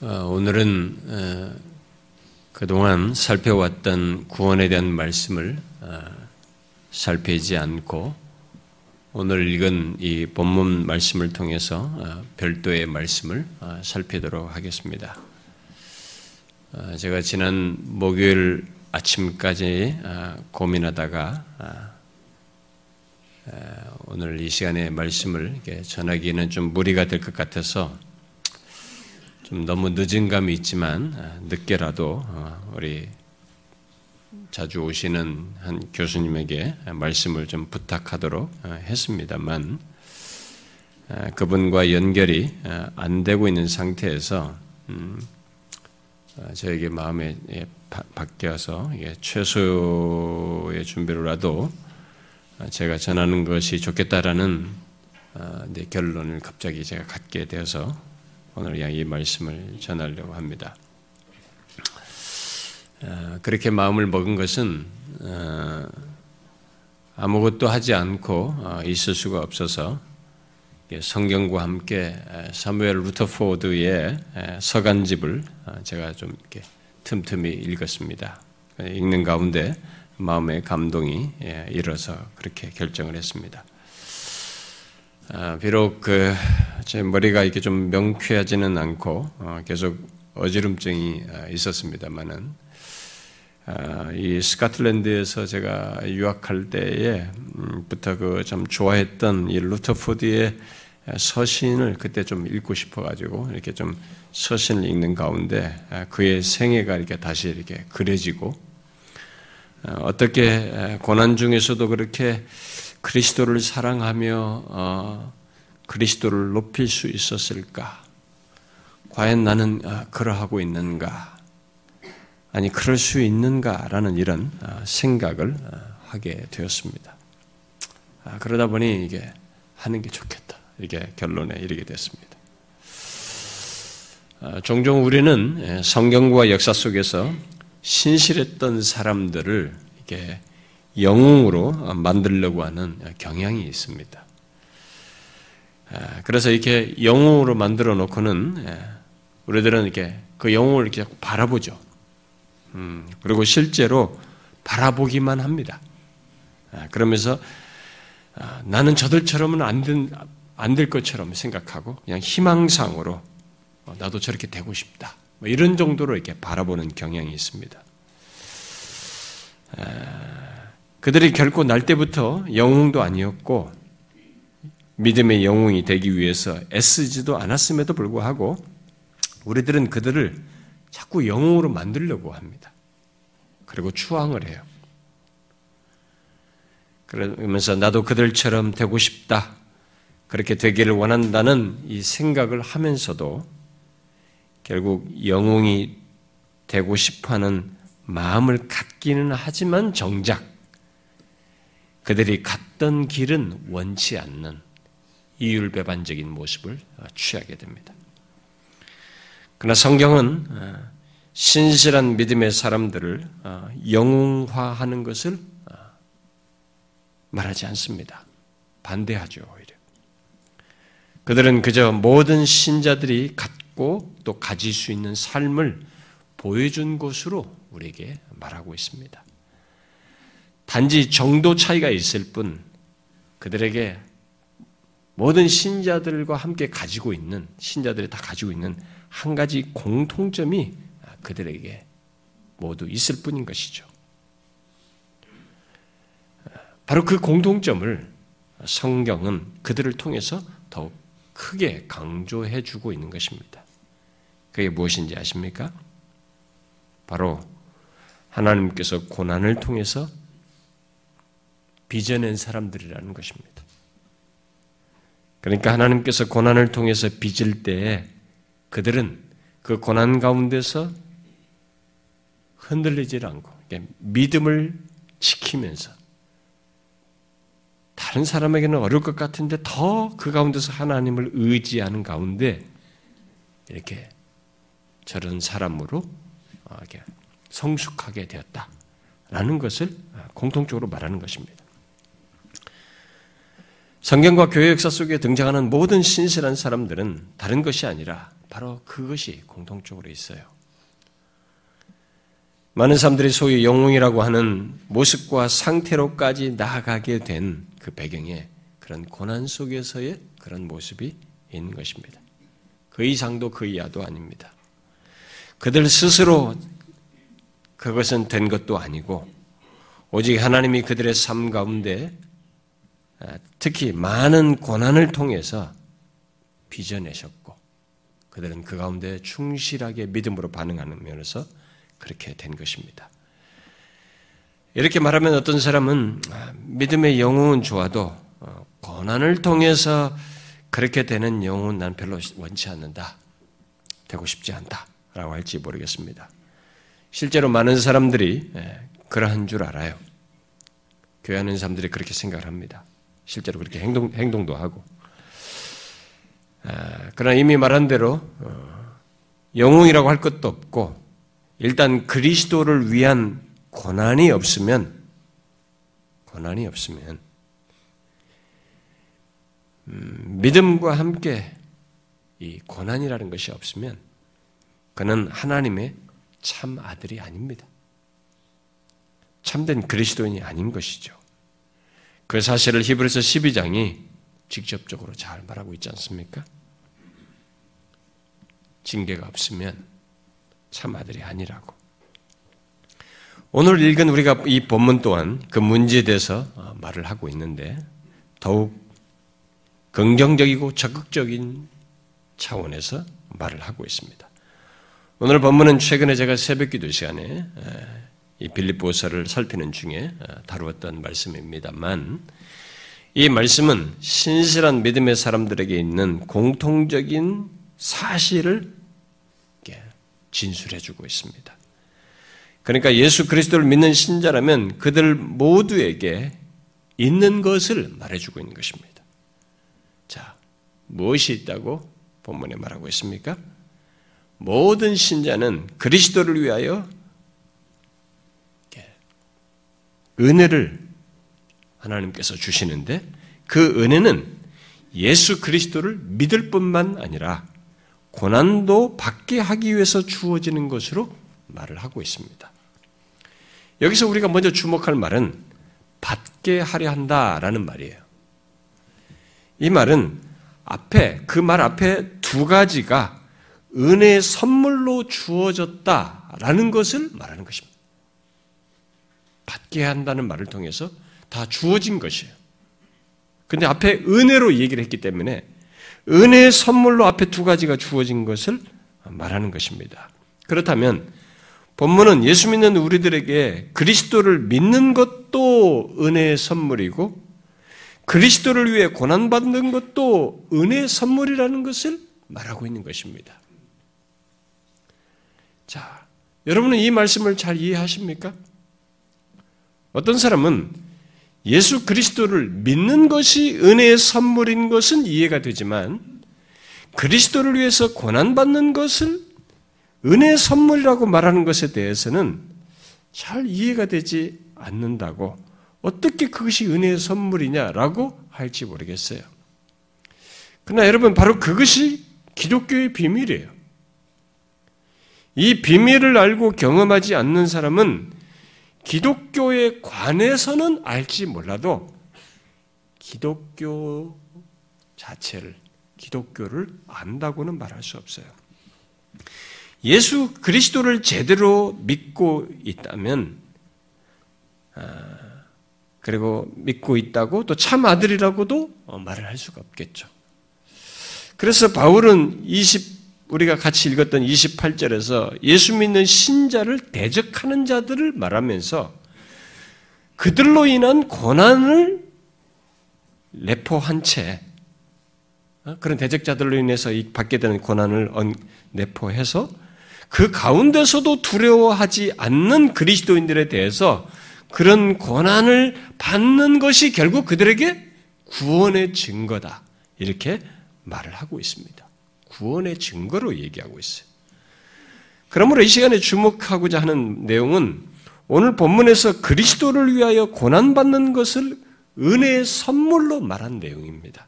어, 오늘은 어, 그동안 살펴왔던 구원에 대한 말씀을 어, 살피지 않고 오늘 읽은 이 본문 말씀을 통해서 별도의 말씀을 살피도록 하겠습니다. 제가 지난 목요일 아침까지 고민하다가 오늘 이 시간에 말씀을 전하기에는 좀 무리가 될 것 같아서 좀 너무 늦은 감이 있지만 아, 늦게라도 어, 우리 자주 오시는 한 교수님에게 말씀을 좀 부탁하도록 어, 했습니다만 아, 그분과 연결이 아, 안 되고 있는 상태에서 음, 저에게 마음에 예, 바뀌어서 최소의 준비로라도 제가 전하는 것이 좋겠다라는 결론을 갑자기 제가 갖게 되어서 오늘 이 말씀을 전하려고 합니다. 어, 그렇게 마음을 먹은 것은 어, 아무것도 하지 않고 어, 있을 수가 없어서 성경과 함께 사무엘 루터포드의 서간집을 제가 좀 이렇게 틈틈이 읽었습니다. 읽는 가운데 마음의 감동이 예, 일어서 그렇게 결정을 했습니다. 아, 비록 그 제 머리가 이렇게 좀 명쾌하지는 않고 어, 계속 어지럼증이 아, 있었습니다만은 아, 이 스카틀랜드에서 제가 유학할 때에부터 그좀 좋아했던 이 루터포드의 서신을 그때 좀 읽고 싶어가지고 이렇게 좀 서신을 읽는 가운데 그의 생애가 이렇게 다시 이렇게 그려지고 어, 어떻게 고난 중에서도 그렇게 그리스도를 사랑하며 어, 그리스도를 높일 수 있었을까? 과연 나는 어, 그러하고 있는가? 아니 그럴 수 있는가라는 이런 어, 생각을 어, 하게 되었습니다. 아, 그러다 보니 이게 하는 게 좋겠다 이게 결론에 이르게 됐습니다. 아, 종종 우리는 예, 성경과 역사 속에서 신실했던 사람들을 이게 영웅으로 만들려고 하는 경향이 있습니다. 아, 그래서 이렇게 영웅으로 만들어 놓고는 예, 우리들은 이렇게 그 영웅을 이렇게 바라보죠. 음, 그리고 실제로 바라보기만 합니다. 아, 그러면서 아, 나는 저들처럼은 안될 것처럼 생각하고 그냥 희망상으로 어, 나도 저렇게 되고 싶다. 뭐 이런 정도로 이렇게 바라보는 경향이 있습니다. 그들이 결코 날 때부터 영웅도 아니었고 믿음의 영웅이 되기 위해서 애쓰지도 않았음에도 불구하고 우리들은 그들을 자꾸 영웅으로 만들려고 합니다. 그리고 추앙을 해요. 그러면서 나도 그들처럼 되고 싶다. 그렇게 되기를 원한다는 이 생각을 하면서도 결국 영웅이 되고 싶어 하는 마음을 갖기는 하지만 정작 그들이 갔던 길은 원치 않는 이율배반적인 모습을 취하게 됩니다. 그러나 성경은 어, 신실한 믿음의 사람들을 어, 영웅화하는 것을 어, 말하지 않습니다. 반대하죠, 오히려. 그들은 그저 모든 신자들이 갖고 또 가질 수 있는 삶을 보여준 것으로 우리에게 말하고 있습니다. 단지 정도 차이가 있을 뿐 그들에게 모든 신자들과 함께 가지고 있는 신자들이 다 가지고 있는 한 가지 공통점이 그들에게 모두 있을 뿐인 것이죠. 바로 그 공통점을 성경은 그들을 통해서 더욱 크게 강조해 주고 있는 것입니다. 그게 무엇인지 아십니까? 바로 하나님께서 고난을 통해서 빚어낸 사람들이라는 것입니다. 그러니까 하나님께서 고난을 통해서 빚을 때 그들은 그 고난 가운데서 흔들리질 않고 믿음을 지키면서 다른 사람에게는 어려울 것 같은데 더 그 가운데서 하나님을 의지하는 가운데 이렇게 저런 사람으로 성숙하게 되었다라는 것을 공통적으로 말하는 것입니다. 성경과 교회 역사 속에 등장하는 모든 신실한 사람들은 다른 것이 아니라 바로 그것이 공통적으로 있어요. 많은 사람들이 소위 영웅이라고 하는 모습과 상태로까지 나아가게 된 그 배경에 그런 고난 속에서의 그런 모습이 있는 것입니다. 그 이상도 그 이하도 아닙니다. 그들 스스로 그것은 된 것도 아니고 오직 하나님이 그들의 삶 가운데 아, 특히 많은 고난을 통해서 빚어내셨고 그들은 그 가운데 충실하게 믿음으로 반응하는 면에서 그렇게 된 것입니다. 이렇게 말하면 어떤 사람은 아, 믿음의 영웅은 좋아도 어, 고난을 통해서 그렇게 되는 영웅은 난 별로 원치 않는다. 되고 싶지 않다. 라고 할지 모르겠습니다. 실제로 많은 사람들이 예, 그러한 줄 알아요. 교회 하는 사람들이 그렇게 생각을 합니다. 실제로 그렇게 행동, 행동도 하고. 아, 그러나 이미 말한 대로 어, 영웅이라고 할 것도 없고 일단 그리스도를 위한 고난이 없으면 고난이 없으면 음, 믿음과 함께 이 고난이라는 것이 없으면 그는 하나님의 참 아들이 아닙니다. 참된 그리스도인이 아닌 것이죠. 그 사실을 히브리서 12장이 직접적으로 잘 말하고 있지 않습니까? 징계가 없으면 참 아들이 아니라고. 오늘 읽은 우리가 이 본문 또한 그 문제에 대해서 어, 말을 하고 있는데 더욱 긍정적이고 적극적인 차원에서 말을 하고 있습니다. 오늘 본문은 최근에 제가 새벽 기도 시간에 이 빌립보서를 살피는 중에 다루었던 말씀입니다만 이 말씀은 신실한 믿음의 사람들에게 있는 공통적인 사실을 진술해주고 있습니다. 그러니까 예수 그리스도를 믿는 신자라면 그들 모두에게 있는 것을 말해주고 있는 것입니다. 자, 무엇이 있다고 본문에 말하고 있습니까? 모든 신자는 그리스도를 위하여 은혜를 하나님께서 주시는데 그 은혜는 예수 그리스도를 믿을 뿐만 아니라 고난도 받게 하기 위해서 주어지는 것으로 말을 하고 있습니다. 여기서 우리가 먼저 주목할 말은 받게 하려 한다라는 말이에요. 이 말은 앞에 그 말 앞에 두 가지가 은혜의 선물로 주어졌다라는 것을 말하는 것입니다. 받게 한다는 말을 통해서 다 주어진 것이에요. 근데 앞에 은혜로 얘기를 했기 때문에 은혜의 선물로 앞에 두 가지가 주어진 것을 말하는 것입니다. 그렇다면 본문은 예수 믿는 우리들에게 그리스도를 믿는 것도 은혜의 선물이고 그리스도를 위해 고난받는 것도 은혜의 선물이라는 것을 말하고 있는 것입니다. 자, 여러분은 이 말씀을 잘 이해하십니까? 어떤 사람은 예수 그리스도를 믿는 것이 은혜의 선물인 것은 이해가 되지만 그리스도를 위해서 고난받는 것을 은혜의 선물이라고 말하는 것에 대해서는 잘 이해가 되지 않는다고 어떻게 그것이 은혜의 선물이냐라고 할지 모르겠어요. 그러나 여러분 바로 그것이 기독교의 비밀이에요. 이 비밀을 알고 경험하지 않는 사람은 기독교에 관해서는 알지 몰라도 기독교 자체를, 기독교를 안다고는 말할 수 없어요. 예수 그리스도를 제대로 믿고 있다면, 아, 그리고 믿고 있다고 또 참 아들이라고도 말을 할 수가 없겠죠. 그래서 바울은 20, 우리가 같이 읽었던 28절에서 예수 믿는 신자를 대적하는 자들을 말하면서 그들로 인한 고난을 내포한 채 어, 그런 대적자들로 인해서 받게 되는 고난을 내포해서 그 가운데서도 두려워하지 않는 그리스도인들에 대해서 그런 고난을 받는 것이 결국 그들에게 구원의 증거다. 이렇게 말을 하고 있습니다. 구원의 증거로 얘기하고 있어요. 그러므로 이 시간에 주목하고자 하는 내용은 오늘 본문에서 그리스도를 위하여 고난받는 것을 은혜의 선물로 말한 내용입니다.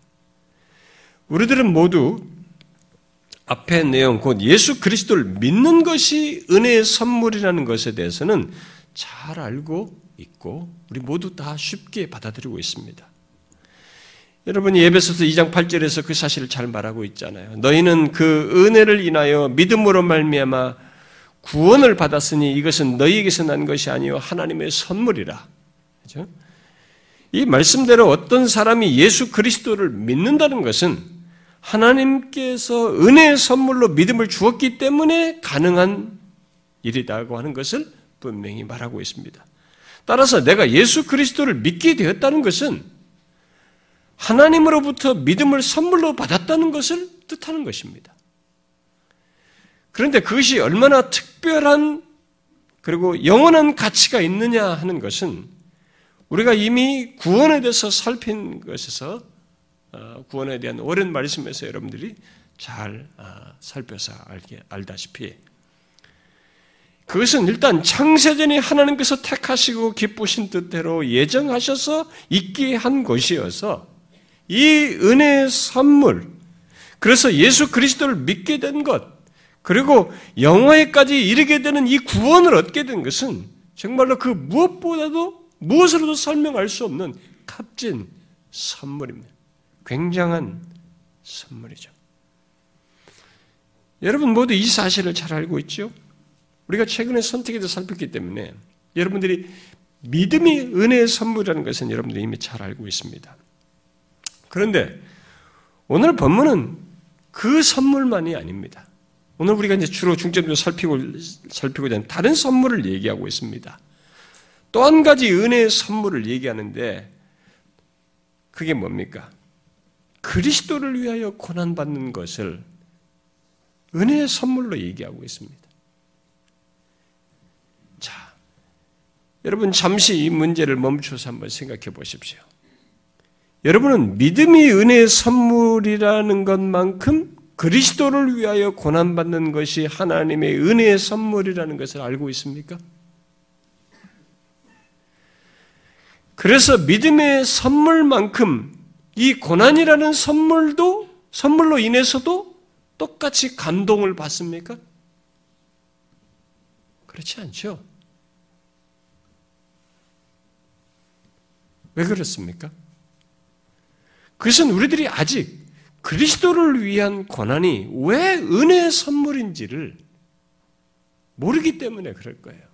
우리들은 모두 앞의 내용, 곧 예수 그리스도를 믿는 것이 은혜의 선물이라는 것에 대해서는 잘 알고 있고, 우리 모두 다 쉽게 받아들이고 있습니다. 여러분이 예배소서 2장 8절에서 그 사실을 잘 말하고 있잖아요. 너희는 그 은혜를 인하여 믿음으로 말미암아 구원을 받았으니 이것은 너희에게서 난 것이 아니요 하나님의 선물이라. 그죠? 이 말씀대로 어떤 사람이 예수 그리스도를 믿는다는 것은 하나님께서 은혜의 선물로 믿음을 주었기 때문에 가능한 일이라고 하는 것을 분명히 말하고 있습니다. 따라서 내가 예수 그리스도를 믿게 되었다는 것은 하나님으로부터 믿음을 선물로 받았다는 것을 뜻하는 것입니다. 그런데 그것이 얼마나 특별한 그리고 영원한 가치가 있느냐 하는 것은 우리가 이미 구원에 대해서 살핀 것에서 어, 구원에 대한 오랜 말씀에서 여러분들이 잘 어, 살펴서 알게 알다시피 그것은 일단 창세전에 하나님께서 택하시고 기쁘신 뜻대로 예정하셔서 있게 한 것이어서 이 은혜의 선물 그래서 예수 그리스도를 믿게 된 것, 그리고 영화에까지 이르게 되는 이 구원을 얻게 된 것은 정말로 그 무엇보다도 무엇으로도 설명할 수 없는 값진 선물입니다. 굉장한 선물이죠. 여러분 모두 이 사실을 잘 알고 있죠? 우리가 최근에 선택에도 살폈기 때문에 여러분들이 믿음이 은혜의 선물이라는 것은 여러분들이 이미 잘 알고 있습니다. 그런데 오늘 본문은 그 선물만이 아닙니다. 오늘 우리가 이제 주로 중점적으로 살피고, 살피고자 하는 다른 선물을 얘기하고 있습니다. 또 한 가지 은혜의 선물을 얘기하는데 그게 뭡니까? 그리스도를 위하여 고난받는 것을 은혜의 선물로 얘기하고 있습니다. 자, 여러분 잠시 이 문제를 멈춰서 한번 생각해 보십시오. 여러분은 믿음이 은혜의 선물이라는 것만큼 그리스도를 위하여 고난받는 것이 하나님의 은혜의 선물이라는 것을 알고 있습니까? 그래서 믿음의 선물만큼 이 고난이라는 선물도 선물로 인해서도 똑같이 감동을 받습니까? 그렇지 않죠. 왜 그렇습니까? 그것은 우리들이 아직 그리스도를 위한 고난이 왜 은혜의 선물인지를 모르기 때문에 그럴 거예요.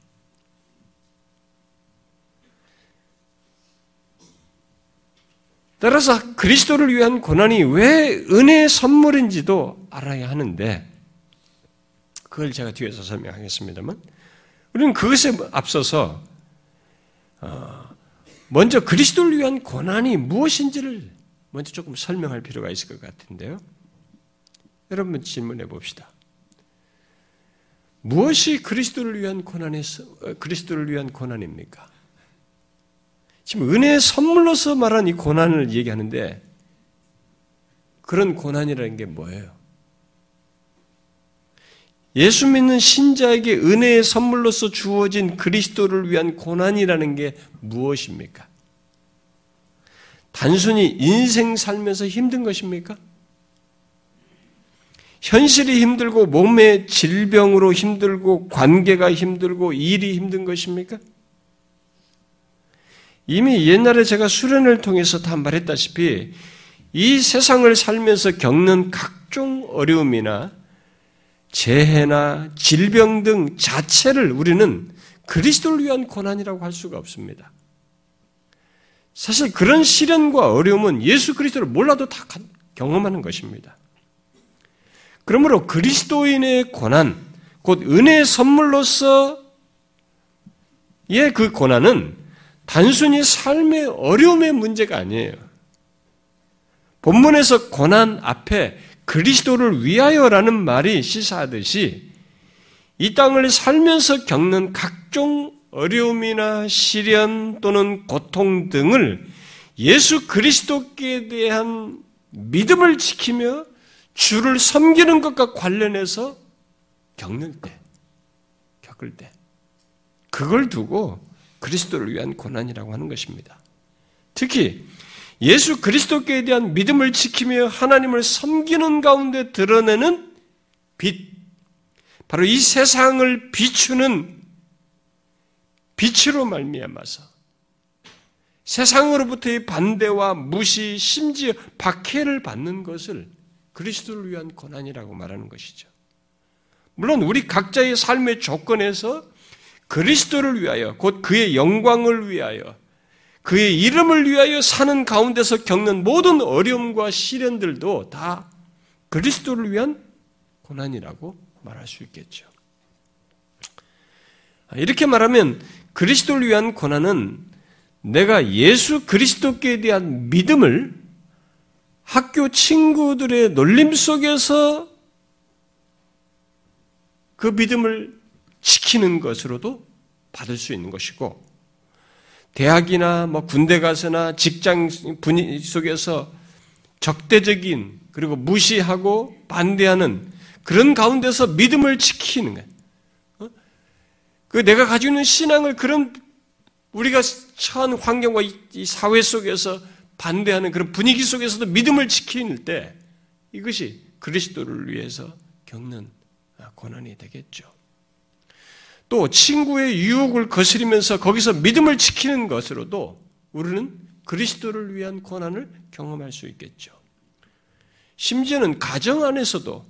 따라서 그리스도를 위한 고난이 왜 은혜의 선물인지도 알아야 하는데 그걸 제가 뒤에서 설명하겠습니다만 우리는 그것에 앞서서 어, 먼저 그리스도를 위한 고난이 무엇인지를 먼저 조금 설명할 필요가 있을 것 같은데요. 여러분 질문해 봅시다. 무엇이 그리스도를 위한 고난의 어, 그리스도를 위한 고난입니까? 지금 은혜의 선물로서 말한 이 고난을 얘기하는데 그런 고난이라는 게 뭐예요? 예수 믿는 신자에게 은혜의 선물로서 주어진 그리스도를 위한 고난이라는 게 무엇입니까? 단순히 인생 살면서 힘든 것입니까? 현실이 힘들고 몸의 질병으로 힘들고 관계가 힘들고 일이 힘든 것입니까? 이미 옛날에 제가 수련을 통해서 다 말했다시피 이 세상을 살면서 겪는 각종 어려움이나 재해나 질병 등 자체를 우리는 그리스도를 위한 고난이라고 할 수가 없습니다. 사실 그런 시련과 어려움은 예수 그리스도를 몰라도 다 경험하는 것입니다. 그러므로 그리스도인의 고난, 곧 은혜의 선물로서의 그 고난은 단순히 삶의 어려움의 문제가 아니에요. 본문에서 고난 앞에 그리스도를 위하여라는 말이 시사하듯이 이 땅을 살면서 겪는 각종 어려움이나 시련 또는 고통 등을 예수 그리스도께 대한 믿음을 지키며 주를 섬기는 것과 관련해서 겪는 때, 겪을 때, 그걸 두고 그리스도를 위한 고난이라고 하는 것입니다. 특히 예수 그리스도께 대한 믿음을 지키며 하나님을 섬기는 가운데 드러내는 빛, 바로 이 세상을 비추는 빛으로 말미암아서 세상으로부터의 반대와 무시, 심지어 박해를 받는 것을 그리스도를 위한 고난이라고 말하는 것이죠. 물론 우리 각자의 삶의 조건에서 그리스도를 위하여 곧 그의 영광을 위하여 그의 이름을 위하여 사는 가운데서 겪는 모든 어려움과 시련들도 다 그리스도를 위한 고난이라고 말할 수 있겠죠. 이렇게 말하면 그리스도를 위한 고난은 내가 예수 그리스도께 대한 믿음을 학교 친구들의 놀림 속에서 그 믿음을 지키는 것으로도 받을 수 있는 것이고, 대학이나 뭐 군대 가서나 직장 분위기 속에서 적대적인 그리고 무시하고 반대하는 그런 가운데서 믿음을 지키는 거예요. 어? 그 내가 가지고 있는 신앙을 그런 우리가 처한 환경과 이 사회 속에서 반대하는 그런 분위기 속에서도 믿음을 지킬 때 이것이 그리스도를 위해서 겪는 고난이 되겠죠. 또 친구의 유혹을 거스리면서 거기서 믿음을 지키는 것으로도 우리는 그리스도를 위한 고난을 경험할 수 있겠죠. 심지어는 가정 안에서도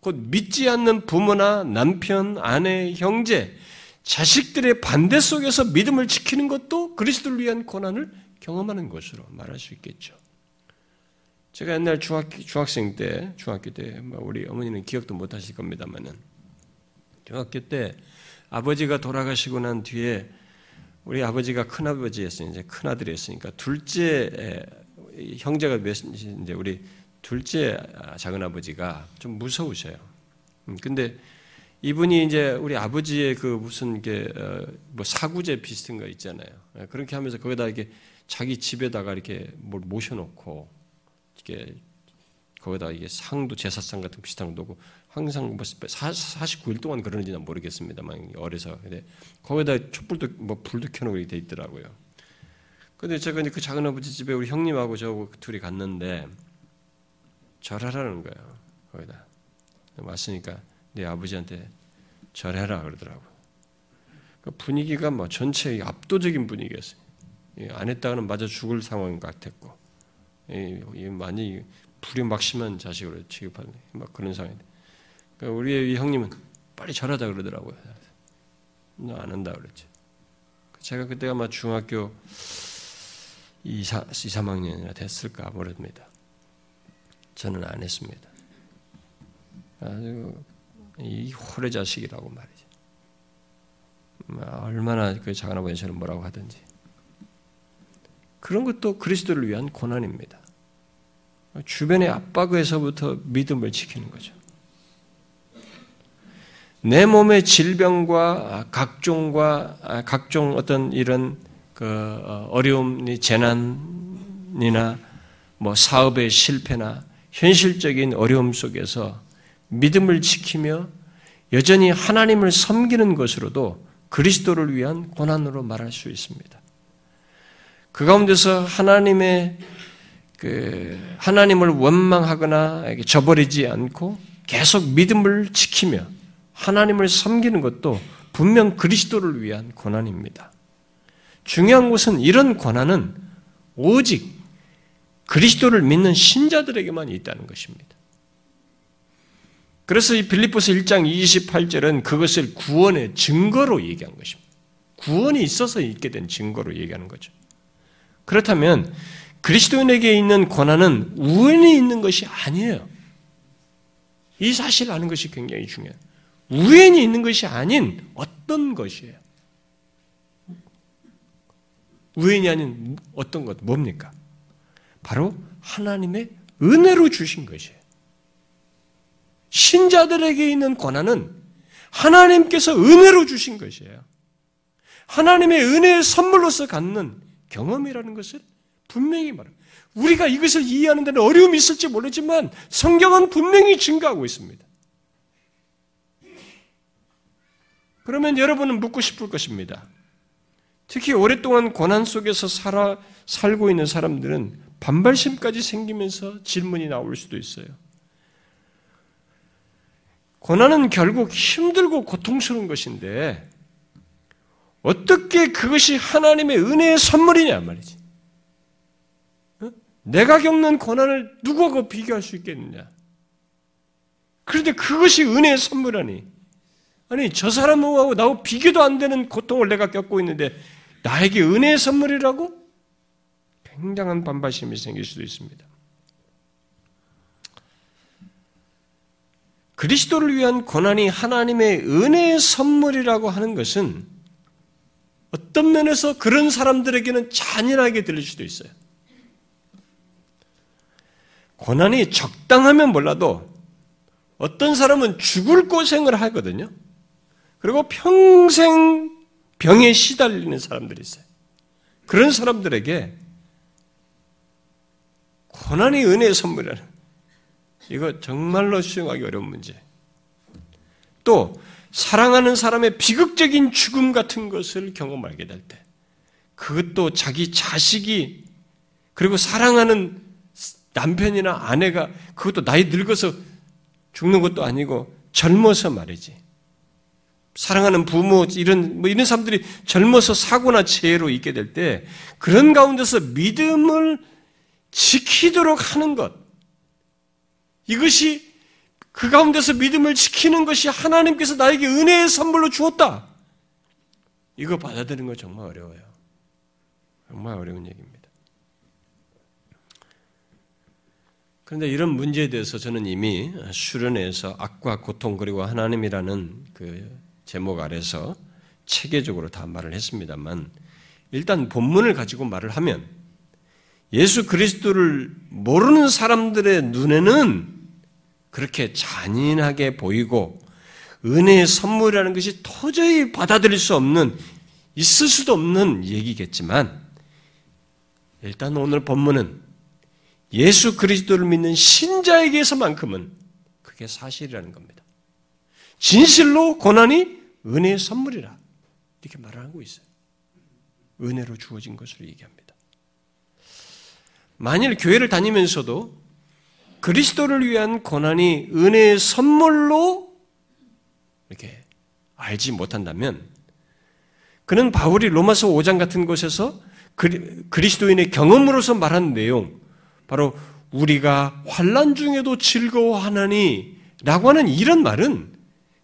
곧 믿지 않는 부모나 남편, 아내, 형제, 자식들의 반대 속에서 믿음을 지키는 것도 그리스도를 위한 고난을 경험하는 것으로 말할 수 있겠죠. 제가 옛날 중학, 중학생 때, 중학교 때, 뭐 우리 어머니는 기억도 못 하실 겁니다만은, 중학교 때 아버지가 돌아가시고 난 뒤에 우리 아버지가 큰아버지였어요. 이제 큰아들이었으니까 둘째 형제가 몇, 이제 우리 둘째 작은아버지가 좀 무서우셔요. 음, 근데 이분이 이제 우리 아버지의 그 무슨 게뭐 어, 사구제 비슷한 거 있잖아요. 예, 그렇게 하면서 거기다 이렇게 자기 집에다가 이렇게 뭘 모셔놓고 이렇게 거기다 이게 상도 제사상 같은 비슷한 거고 항상 뭐 49일 동안 그러는지는 모르겠습니다만 어려서 근데 거기다 촛불도 뭐 불도 켜놓고 돼 있더라고요. 근데 제가 이제 그 작은 아버지 집에 우리 형님하고 저 둘이 갔는데 절하라는 거예요. 거기다 왔으니까 네 아버지한테 절해라 그러더라고. 그 분위기가 뭐 전체 압도적인 분위기였어요. 안 했다가는 맞아 죽을 상황 같았고, 많이 불이 막심한 자식으로 취급하는 막 그런 상황인데, 그러니까 우리의 형님은 빨리 절하자 그러더라고요. 너안 한다 그랬지. 제가 그때 아마 중학교 2, 2 3학년이나 됐을까 모릅니다. 저는 안 했습니다. 아주 이 호래 자식이라고 말이죠. 뭐 얼마나 그 작은 아버지 저는 뭐라고 하든지. 그런 것도 그리스도를 위한 고난입니다. 주변의 압박에서부터 믿음을 지키는 거죠. 내 몸의 질병과 각종과 각종 어떤 이런 그 어, 어려움이 재난이나 뭐 사업의 실패나 현실적인 어려움 속에서 믿음을 지키며 여전히 하나님을 섬기는 것으로도 그리스도를 위한 고난으로 말할 수 있습니다. 그 가운데서 하나님의 그 하나님을 원망하거나 저버리지 않고 계속 믿음을 지키며 하나님을 섬기는 것도 분명 그리스도를 위한 고난입니다. 중요한 것은 이런 고난은 오직 그리스도를 믿는 신자들에게만 있다는 것입니다. 그래서 이 빌립보서 1장 28절은 그것을 구원의 증거로 얘기한 것입니다. 구원이 있어서 있게 된 증거로 얘기하는 거죠. 그렇다면 그리스도인에게 있는 고난은 우연히 있는 것이 아니에요. 이 사실을 아는 것이 굉장히 중요해요. 우연히 있는 것이 아닌 어떤 것이에요. 우연이 아닌 어떤 것, 뭡니까? 바로 하나님의 은혜로 주신 것이에요. 신자들에게 있는 권한은 하나님께서 은혜로 주신 것이에요. 하나님의 은혜의 선물로서 갖는 경험이라는 것을 분명히 말합니다. 우리가 이것을 이해하는 데는 어려움이 있을지 모르지만 성경은 분명히 증가하고 있습니다. 그러면 여러분은 묻고 싶을 것입니다. 특히 오랫동안 고난 속에서 살아, 살고 있는 사람들은 반발심까지 생기면서 질문이 나올 수도 있어요. 고난은 결국 힘들고 고통스러운 것인데 어떻게 그것이 하나님의 은혜의 선물이냐 말이지. 어? 내가 겪는 고난을 누구하고 비교할 수 있겠느냐? 그런데 그것이 은혜의 선물하니 아니 저 사람하고 나하고 비교도 안 되는 고통을 내가 겪고 있는데 나에게 은혜의 선물이라고? 굉장한 반발심이 생길 수도 있습니다. 그리스도를 위한 고난이 하나님의 은혜의 선물이라고 하는 것은 어떤 면에서 그런 사람들에게는 잔인하게 들릴 수도 있어요. 고난이 적당하면 몰라도 어떤 사람은 죽을 고생을 하거든요. 그리고 평생 병에 시달리는 사람들이 있어요. 그런 사람들에게 고난이 은혜의 선물이라는 이거 정말로 수용하기 어려운 문제. 또 사랑하는 사람의 비극적인 죽음 같은 것을 경험하게 될 때, 그것도 자기 자식이 그리고 사랑하는 남편이나 아내가 그것도 나이 늙어서 죽는 것도 아니고 젊어서 말이지. 사랑하는 부모 이런 뭐 이런 사람들이 젊어서 사고나 재해로 있게 될 때 그런 가운데서 믿음을 지키도록 하는 것 이것이 그 가운데서 믿음을 지키는 것이 하나님께서 나에게 은혜의 선물로 주었다. 이거 받아들이는 거 정말 어려워요. 정말 어려운 얘기입니다. 그런데 이런 문제에 대해서 저는 이미 수련회에서 악과 고통 그리고 하나님이라는 그 제목 아래서 체계적으로 다 말을 했습니다만 일단 본문을 가지고 말을 하면 예수 그리스도를 모르는 사람들의 눈에는 그렇게 잔인하게 보이고 은혜의 선물이라는 것이 도저히 받아들일 수 없는 있을 수도 없는 얘기겠지만 일단 오늘 본문은 예수 그리스도를 믿는 신자에게서만큼은 그게 사실이라는 겁니다. 진실로 고난이 은혜의 선물이라 이렇게 말하고 있어요. 은혜로 주어진 것으로 얘기합니다. 만일 교회를 다니면서도 그리스도를 위한 고난이 은혜의 선물로 이렇게 알지 못한다면 그는 바울이 로마서 5장 같은 곳에서 그리스도인의 경험으로서 말한 내용 바로 우리가 환란 중에도 즐거워하나니 라고 하는 이런 말은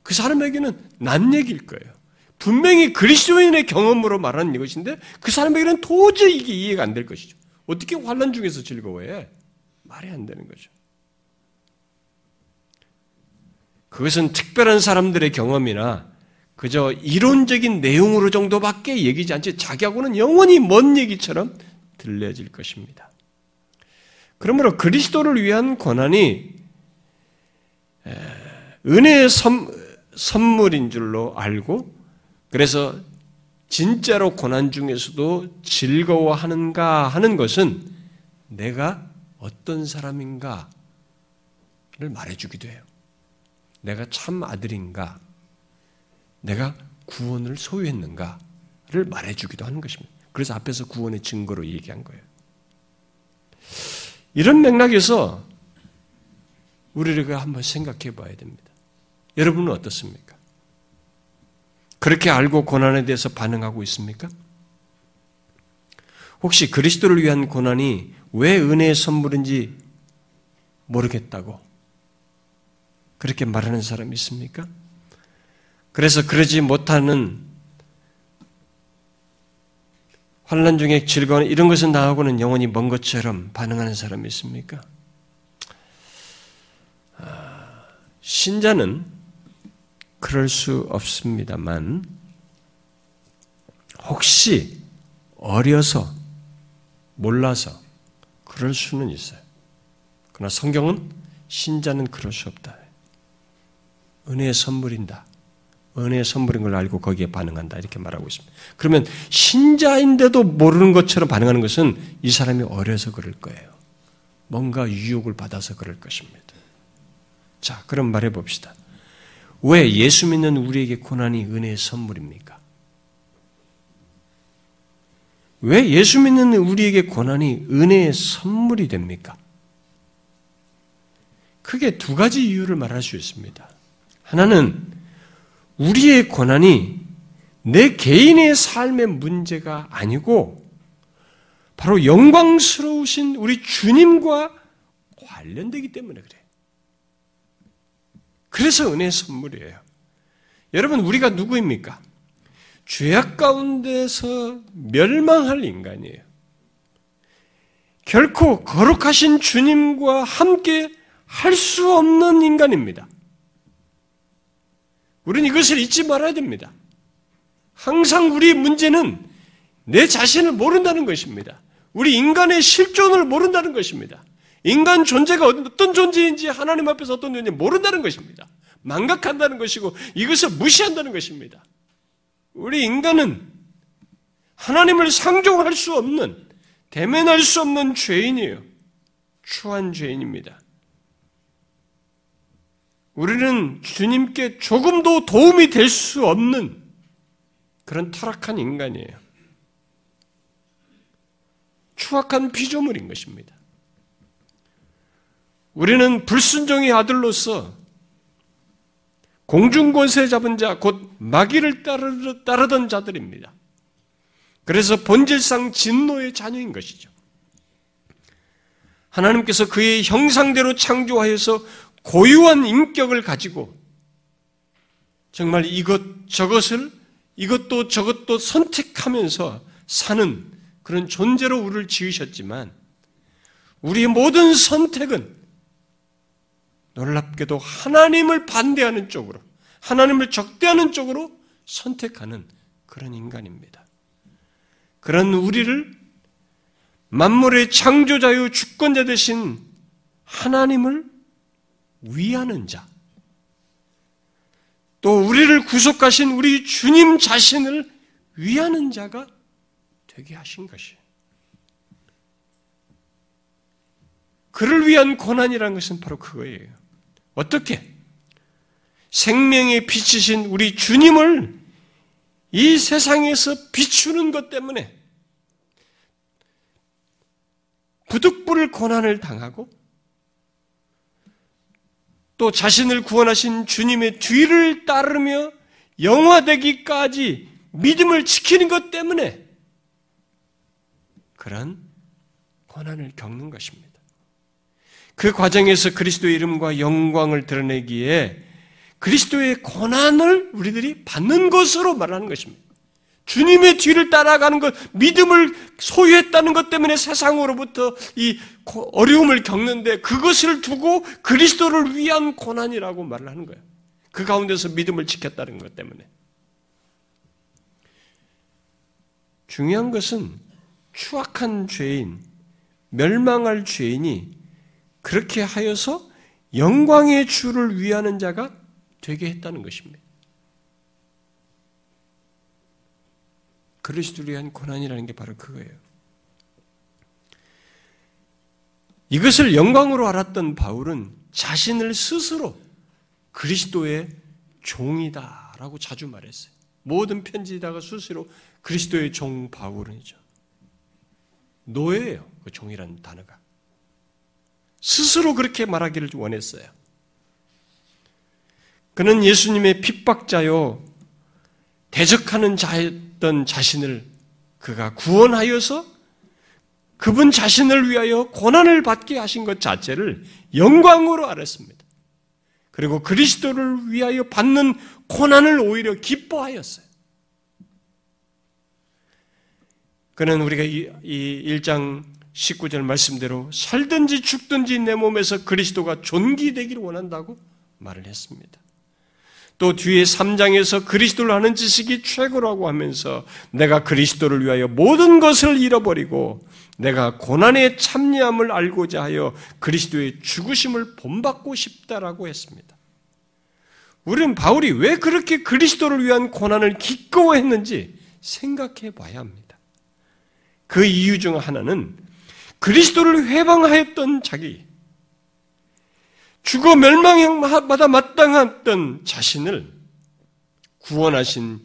그 사람에게는 난 얘기일 거예요. 분명히 그리스도인의 경험으로 말하는 이것인데 그 사람에게는 도저히 이게 이해가 안 될 것이죠. 어떻게 환란 중에서 즐거워해? 말이 안 되는 거죠. 그것은 특별한 사람들의 경험이나 그저 이론적인 내용으로 정도밖에 얘기지 않지 자기하고는 영원히 먼 얘기처럼 들려질 것입니다. 그러므로 그리스도를 위한 고난이 은혜의 선, 선물인 줄로 알고 그래서 진짜로 고난 중에서도 즐거워하는가 하는 것은 내가 어떤 사람인가를 말해주기도 해요. 내가 참 아들인가? 내가 구원을 소유했는가를 말해주기도 하는 것입니다. 그래서 앞에서 구원의 증거로 얘기한 거예요. 이런 맥락에서 우리가 한번 생각해 봐야 됩니다. 여러분은 어떻습니까? 그렇게 알고 고난에 대해서 반응하고 있습니까? 혹시 그리스도를 위한 고난이 왜 은혜의 선물인지 모르겠다고 그렇게 말하는 사람이 있습니까? 그래서 그러지 못하는 환란 중에 즐거운 이런 것은 나하고는 영원히 먼 것처럼 반응하는 사람이 있습니까? 아, 신자는 그럴 수 없습니다만 혹시 어려서 몰라서 그럴 수는 있어요. 그러나 성경은 신자는 그럴 수 없다. 은혜의 선물인다. 은혜의 선물인 걸 알고 거기에 반응한다. 이렇게 말하고 있습니다. 그러면 신자인데도 모르는 것처럼 반응하는 것은 이 사람이 어려서 그럴 거예요. 뭔가 유혹을 받아서 그럴 것입니다. 자, 그럼 말해 봅시다. 왜 예수 믿는 우리에게 고난이 은혜의 선물입니까? 왜 예수 믿는 우리에게 고난이 은혜의 선물이 됩니까? 크게 두 가지 이유를 말할 수 있습니다. 하나는 우리의 고난이 내 개인의 삶의 문제가 아니고 바로 영광스러우신 우리 주님과 관련되기 때문에 그래. 그래서 은혜의 선물이에요. 여러분, 우리가 누구입니까? 죄악 가운데서 멸망할 인간이에요. 결코 거룩하신 주님과 함께 할 수 없는 인간입니다. 우리는 이것을 잊지 말아야 됩니다. 항상 우리의 문제는 내 자신을 모른다는 것입니다. 우리 인간의 실존을 모른다는 것입니다. 인간 존재가 어떤 존재인지 하나님 앞에서 어떤 존재인지 모른다는 것입니다. 망각한다는 것이고 이것을 무시한다는 것입니다. 우리 인간은 하나님을 상종할 수 없는 대면할 수 없는 죄인이에요. 추한 죄인입니다. 우리는 주님께 조금도 도움이 될 수 없는 그런 타락한 인간이에요. 추악한 피조물인 것입니다. 우리는 불순종의 아들로서 공중권세 잡은 자, 곧 마귀를 따르, 던 자들입니다. 그래서 본질상 진노의 자녀인 것이죠. 하나님께서 그의 형상대로 창조하여서 고유한 인격을 가지고 정말 이것 저것을 이것도 저것도 선택하면서 사는 그런 존재로 우리를 지으셨지만 우리의 모든 선택은 놀랍게도 하나님을 반대하는 쪽으로 하나님을 적대하는 쪽으로 선택하는 그런 인간입니다. 그런 우리를 만물의 창조자요 주권자 되신 하나님을 위하는 자, 또 우리를 구속하신 우리 주님 자신을 위하는 자가 되게 하신 것이에요. 그를 위한 고난이라는 것은 바로 그거예요. 어떻게? 생명의 빛이신 우리 주님을 이 세상에서 비추는 것 때문에 부득불을 고난을 당하고 또 자신을 구원하신 주님의 뒤를 따르며 영화되기까지 믿음을 지키는 것 때문에 그런 고난을 겪는 것입니다. 그 과정에서 그리스도의 이름과 영광을 드러내기에 그리스도의 고난을 우리들이 받는 것으로 말하는 것입니다. 주님의 뒤를 따라가는 것, 믿음을 소유했다는 것 때문에 세상으로부터 이 어려움을 겪는데 그것을 두고 그리스도를 위한 고난이라고 말을 하는 거예요. 그 가운데서 믿음을 지켰다는 것 때문에. 중요한 것은 추악한 죄인, 멸망할 죄인이 그렇게 하여서 영광의 주를 위하는 자가 되게 했다는 것입니다. 그리스도를 위한 고난이라는 게 바로 그거예요. 이것을 영광으로 알았던 바울은 자신을 스스로 그리스도의 종이다라고 자주 말했어요. 모든 편지다가 스스로 그리스도의 종 바울은이죠. 노예예요. 그 종이라는 단어가. 스스로 그렇게 말하기를 원했어요. 그는 예수님의 핍박자요, 대적하는 자 였던 자신을 그가 구원하여서 그분 자신을 위하여 고난을 받게 하신 것 자체를 영광으로 알았습니다. 그리고 그리스도를 위하여 받는 고난을 오히려 기뻐하였어요. 그는 우리가 이, 이 1장 19절 말씀대로 살든지 죽든지 내 몸에서 그리스도가 존귀되기를 원한다고 말을 했습니다. 또 뒤에 3장에서 그리스도를 아는 지식이 최고라고 하면서 내가 그리스도를 위하여 모든 것을 잃어버리고 내가 고난의 참여함을 알고자 하여 그리스도의 죽으심을 본받고 싶다라고 했습니다. 우리는 바울이 왜 그렇게 그리스도를 위한 고난을 기꺼워했는지 생각해 봐야 합니다. 그 이유 중 하나는 그리스도를 회방하였던 자기, 죽어 멸망마다 마땅했던 자신을 구원하신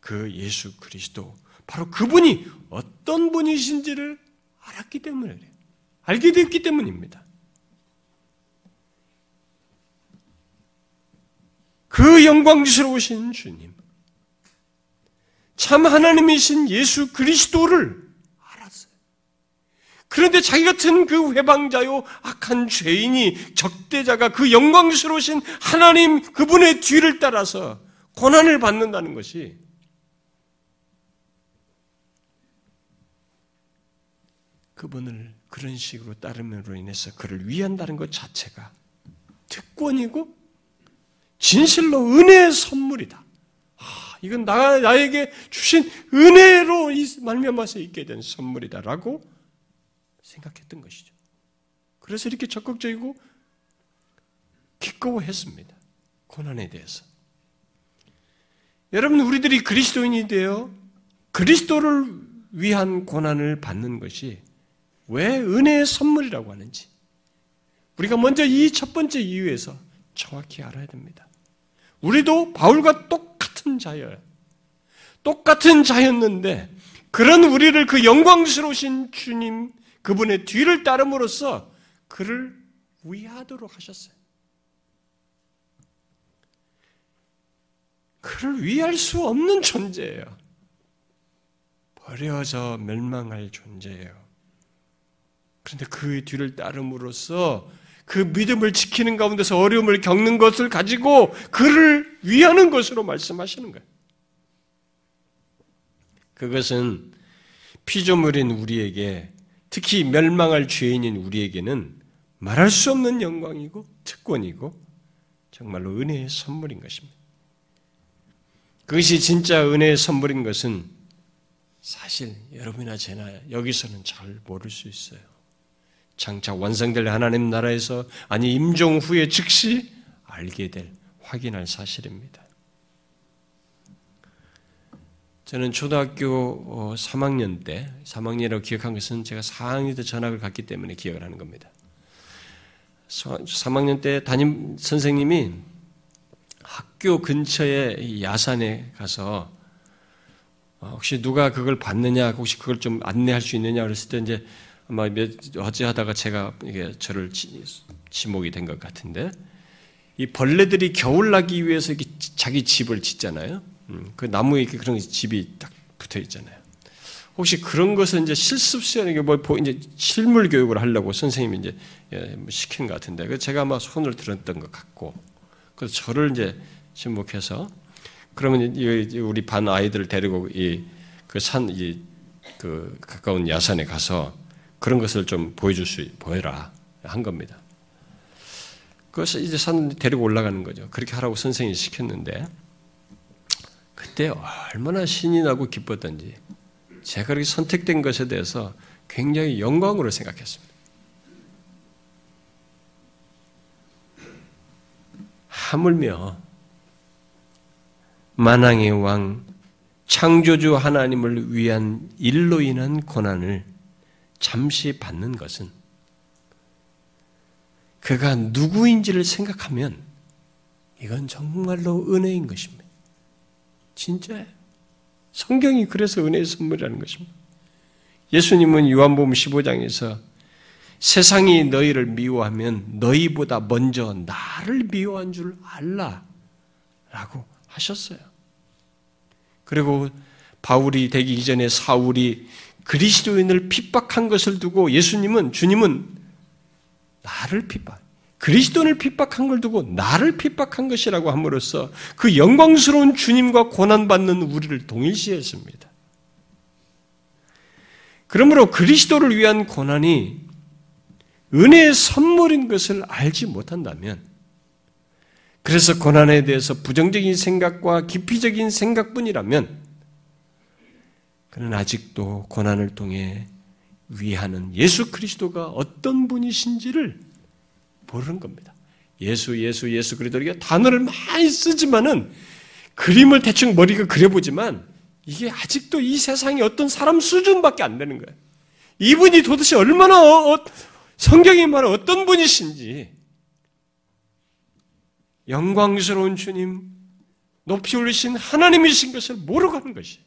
그 예수 그리스도, 바로 그분이 어떤 분이신지를 알았기 때문에. 알게 됐기 때문입니다. 그 영광스러우신 주님, 참 하나님이신 예수 그리스도를. 그런데 자기 같은 그 회방자요, 악한 죄인이 적대자가 그 영광스러우신 하나님 그분의 뒤를 따라서 고난을 받는다는 것이 그분을 그런 식으로 따름으로 인해서 그를 위한다는 것 자체가 특권이고 진실로 은혜의 선물이다. 아, 이건 나, 나에게 주신 은혜로 말미암아서 있게 된 선물이다라고 생각했던 것이죠. 그래서 이렇게 적극적이고 기꺼워했습니다. 고난에 대해서. 여러분, 우리들이 그리스도인이 되어 그리스도를 위한 고난을 받는 것이 왜 은혜의 선물이라고 하는지 우리가 먼저 이 첫 번째 이유에서 정확히 알아야 됩니다. 우리도 바울과 똑같은 자예요. 똑같은 자였는데 그런 우리를 그 영광스러우신 주님 그분의 뒤를 따름으로써 그를 위하도록 하셨어요. 그를 위할 수 없는 존재예요. 버려져 멸망할 존재예요. 그런데 그 뒤를 따름으로써 그 믿음을 지키는 가운데서 어려움을 겪는 것을 가지고 그를 위하는 것으로 말씀하시는 거예요. 그것은 피조물인 우리에게 특히 멸망할 죄인인 우리에게는 말할 수 없는 영광이고 특권이고 정말로 은혜의 선물인 것입니다. 그것이 진짜 은혜의 선물인 것은 사실 여러분이나 제나 여기서는 잘 모를 수 있어요. 장차 완성될 하나님 나라에서 아니 임종 후에 즉시 알게 될 확인할 사실입니다. 저는 초등학교 3학년 어, 때 3학년이라고 기억한 것은 제가 4학년 때 전학을 갔기 때문에 기억을 하는 겁니다. 3학년 때 담임 선생님이 학교 근처에 야산에 가서 어, 혹시 누가 그걸 봤느냐, 혹시 그걸 좀 안내할 수 있느냐 그랬을 때 이제 아마 몇, 어찌 하다가 제가 이게 저를 지목이 된 것 같은데, 이 벌레들이 겨울 나기 위해서 자기 집을 짓잖아요. 음, 그 나무에 그런 집이 딱 붙어 있잖아요. 혹시 그런 것을 이제 실습 시간에 뭐 이제 실물 교육을 하려고 선생님이 이제 예, 뭐 시킨 것 같은데, 그 제가 아마 손을 들었던 것 같고, 그래서 저를 이제 지목해서 그러면 우리 반 아이들을 데리고 이 그 산, 이 그 가까운 야산에 가서 그런 것을 좀 보여줄 수, 보여라. 한 겁니다. 그것을 이제 산 데리고 올라가는 거죠. 그렇게 하라고 선생님이 시켰는데, 그 때 얼마나 신이 나고 기뻤던지, 제가 그렇게 선택된 것에 대해서 굉장히 영광으로 생각했습니다. 하물며, 만왕의 왕, 창조주 하나님을 위한 일로 인한 고난을 잠시 받는 것은 그가 누구인지를 생각하면 이건 정말로 은혜인 것입니다. 진짜예요. 성경이 그래서 은혜의 선물이라는 것입니다. 예수님은 요한복음 15장에서 세상이 너희를 미워하면 너희보다 먼저 나를 미워한 줄 알라 라고 하셨어요. 그리고 바울이 되기 이전에 사울이 그리스도인을 핍박한 것을 두고 예수님은 주님은 나를 핍박, 그리스도인을 핍박한 걸 두고 나를 핍박한 것이라고 함으로써 그 영광스러운 주님과 고난받는 우리를 동일시했습니다. 그러므로 그리스도를 위한 고난이 은혜의 선물인 것을 알지 못한다면, 그래서 고난에 대해서 부정적인 생각과 기피적인 생각뿐이라면, 그는 아직도 고난을 통해 위하는 예수 그리스도가 어떤 분이신지를 모르는 겁니다. 예수, 예수, 예수 그리스도 우리가 단어를 많이 쓰지만은 그림을 대충 머리가 그려보지만 이게 아직도 이 세상에 어떤 사람 수준밖에 안 되는 거예요. 이분이 도대체 얼마나 어, 어, 성경이 말하는 어떤 분이신지 영광스러운 주님, 높이 올리신 하나님이신 것을 모르고 하는 것이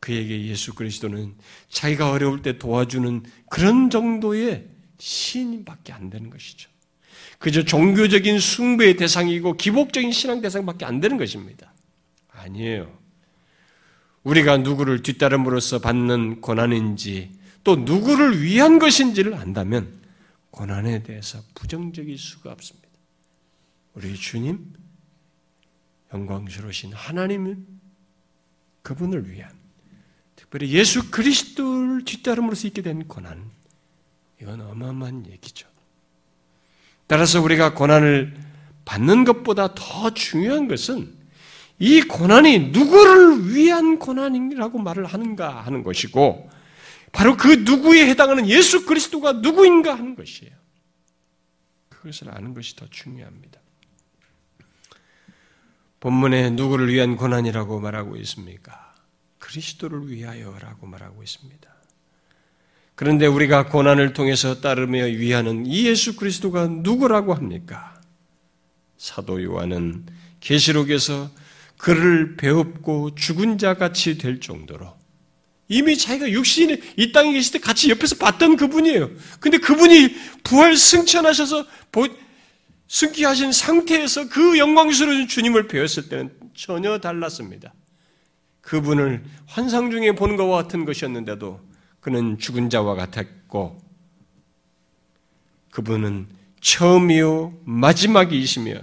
그에게 예수 그리스도는 자기가 어려울 때 도와주는 그런 정도의 시인밖에 안 되는 것이죠. 그저 종교적인 숭배의 대상이고 기복적인 신앙 대상밖에 안 되는 것입니다. 아니에요. 우리가 누구를 뒤따름으로써 받는 고난인지 또 누구를 위한 것인지를 안다면 고난에 대해서 부정적일 수가 없습니다. 우리 주님, 영광스러우신 하나님은 그분을 위한 특별히 예수 그리스도를 뒤따름으로써 있게 된 고난 이건 어마어마한 얘기죠. 따라서 우리가 고난을 받는 것보다 더 중요한 것은 이 고난이 누구를 위한 고난이라고 말을 하는가 하는 것이고 바로 그 누구에 해당하는 예수 그리스도가 누구인가 하는 것이에요. 그것을 아는 것이 더 중요합니다. 본문에 누구를 위한 고난이라고 말하고 있습니까? 그리스도를 위하여라고 말하고 있습니다. 그런데 우리가 고난을 통해서 따르며 위하는 이 예수 그리스도가 누구라고 합니까? 사도 요한은 계시록에서 그를 배웁고 죽은 자 같이 될 정도로 이미 자기가 육신이 이 땅에 계실 때 같이 옆에서 봤던 그분이에요. 근데 그분이 부활 승천하셔서 승기하신 상태에서 그 영광스러운 주님을 배웠을 때는 전혀 달랐습니다. 그분을 환상 중에 보는 것과 같은 것이었는데도 그는 죽은 자와 같았고 그분은 처음이요 마지막이시며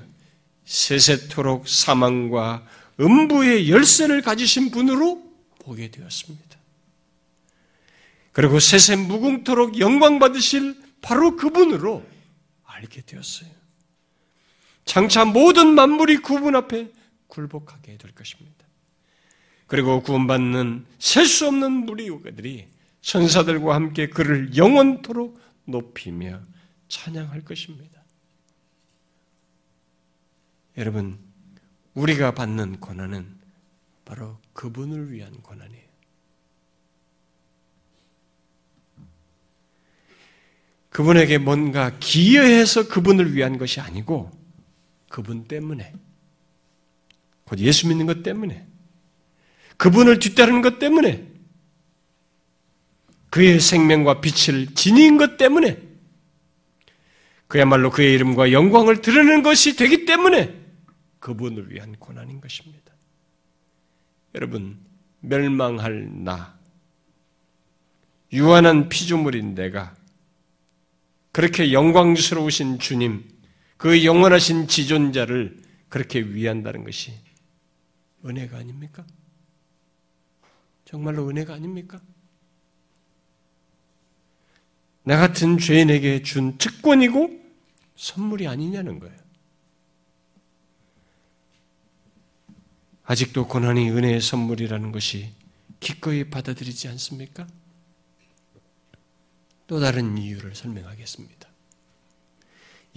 세세토록 사망과 음부의 열쇠를 가지신 분으로 보게 되었습니다. 그리고 세세 무궁토록 영광 받으실 바로 그분으로 알게 되었어요. 장차 모든 만물이 그분 앞에 굴복하게 될 것입니다. 그리고 구원받는 셀 수 없는 무리들이 천사들과 함께 그를 영원토록 높이며 찬양할 것입니다. 여러분, 우리가 받는 고난은 바로 그분을 위한 고난이에요. 그분에게 뭔가 기여해서 그분을 위한 것이 아니고 그분 때문에 곧 예수 믿는 것 때문에 그분을 뒤따르는 것 때문에 그의 생명과 빛을 지닌 것 때문에 그야말로 그의 이름과 영광을 드러내는 것이 되기 때문에 그분을 위한 고난인 것입니다. 여러분, 멸망할 나, 유한한 피조물인 내가 그렇게 영광스러우신 주님, 그 영원하신 지존자를 그렇게 위한다는 것이 은혜가 아닙니까? 정말로 은혜가 아닙니까? 나 같은 죄인에게 준 특권이고 선물이 아니냐는 거예요. 아직도 고난이 은혜의 선물이라는 것이 기꺼이 받아들이지 않습니까? 또 다른 이유를 설명하겠습니다.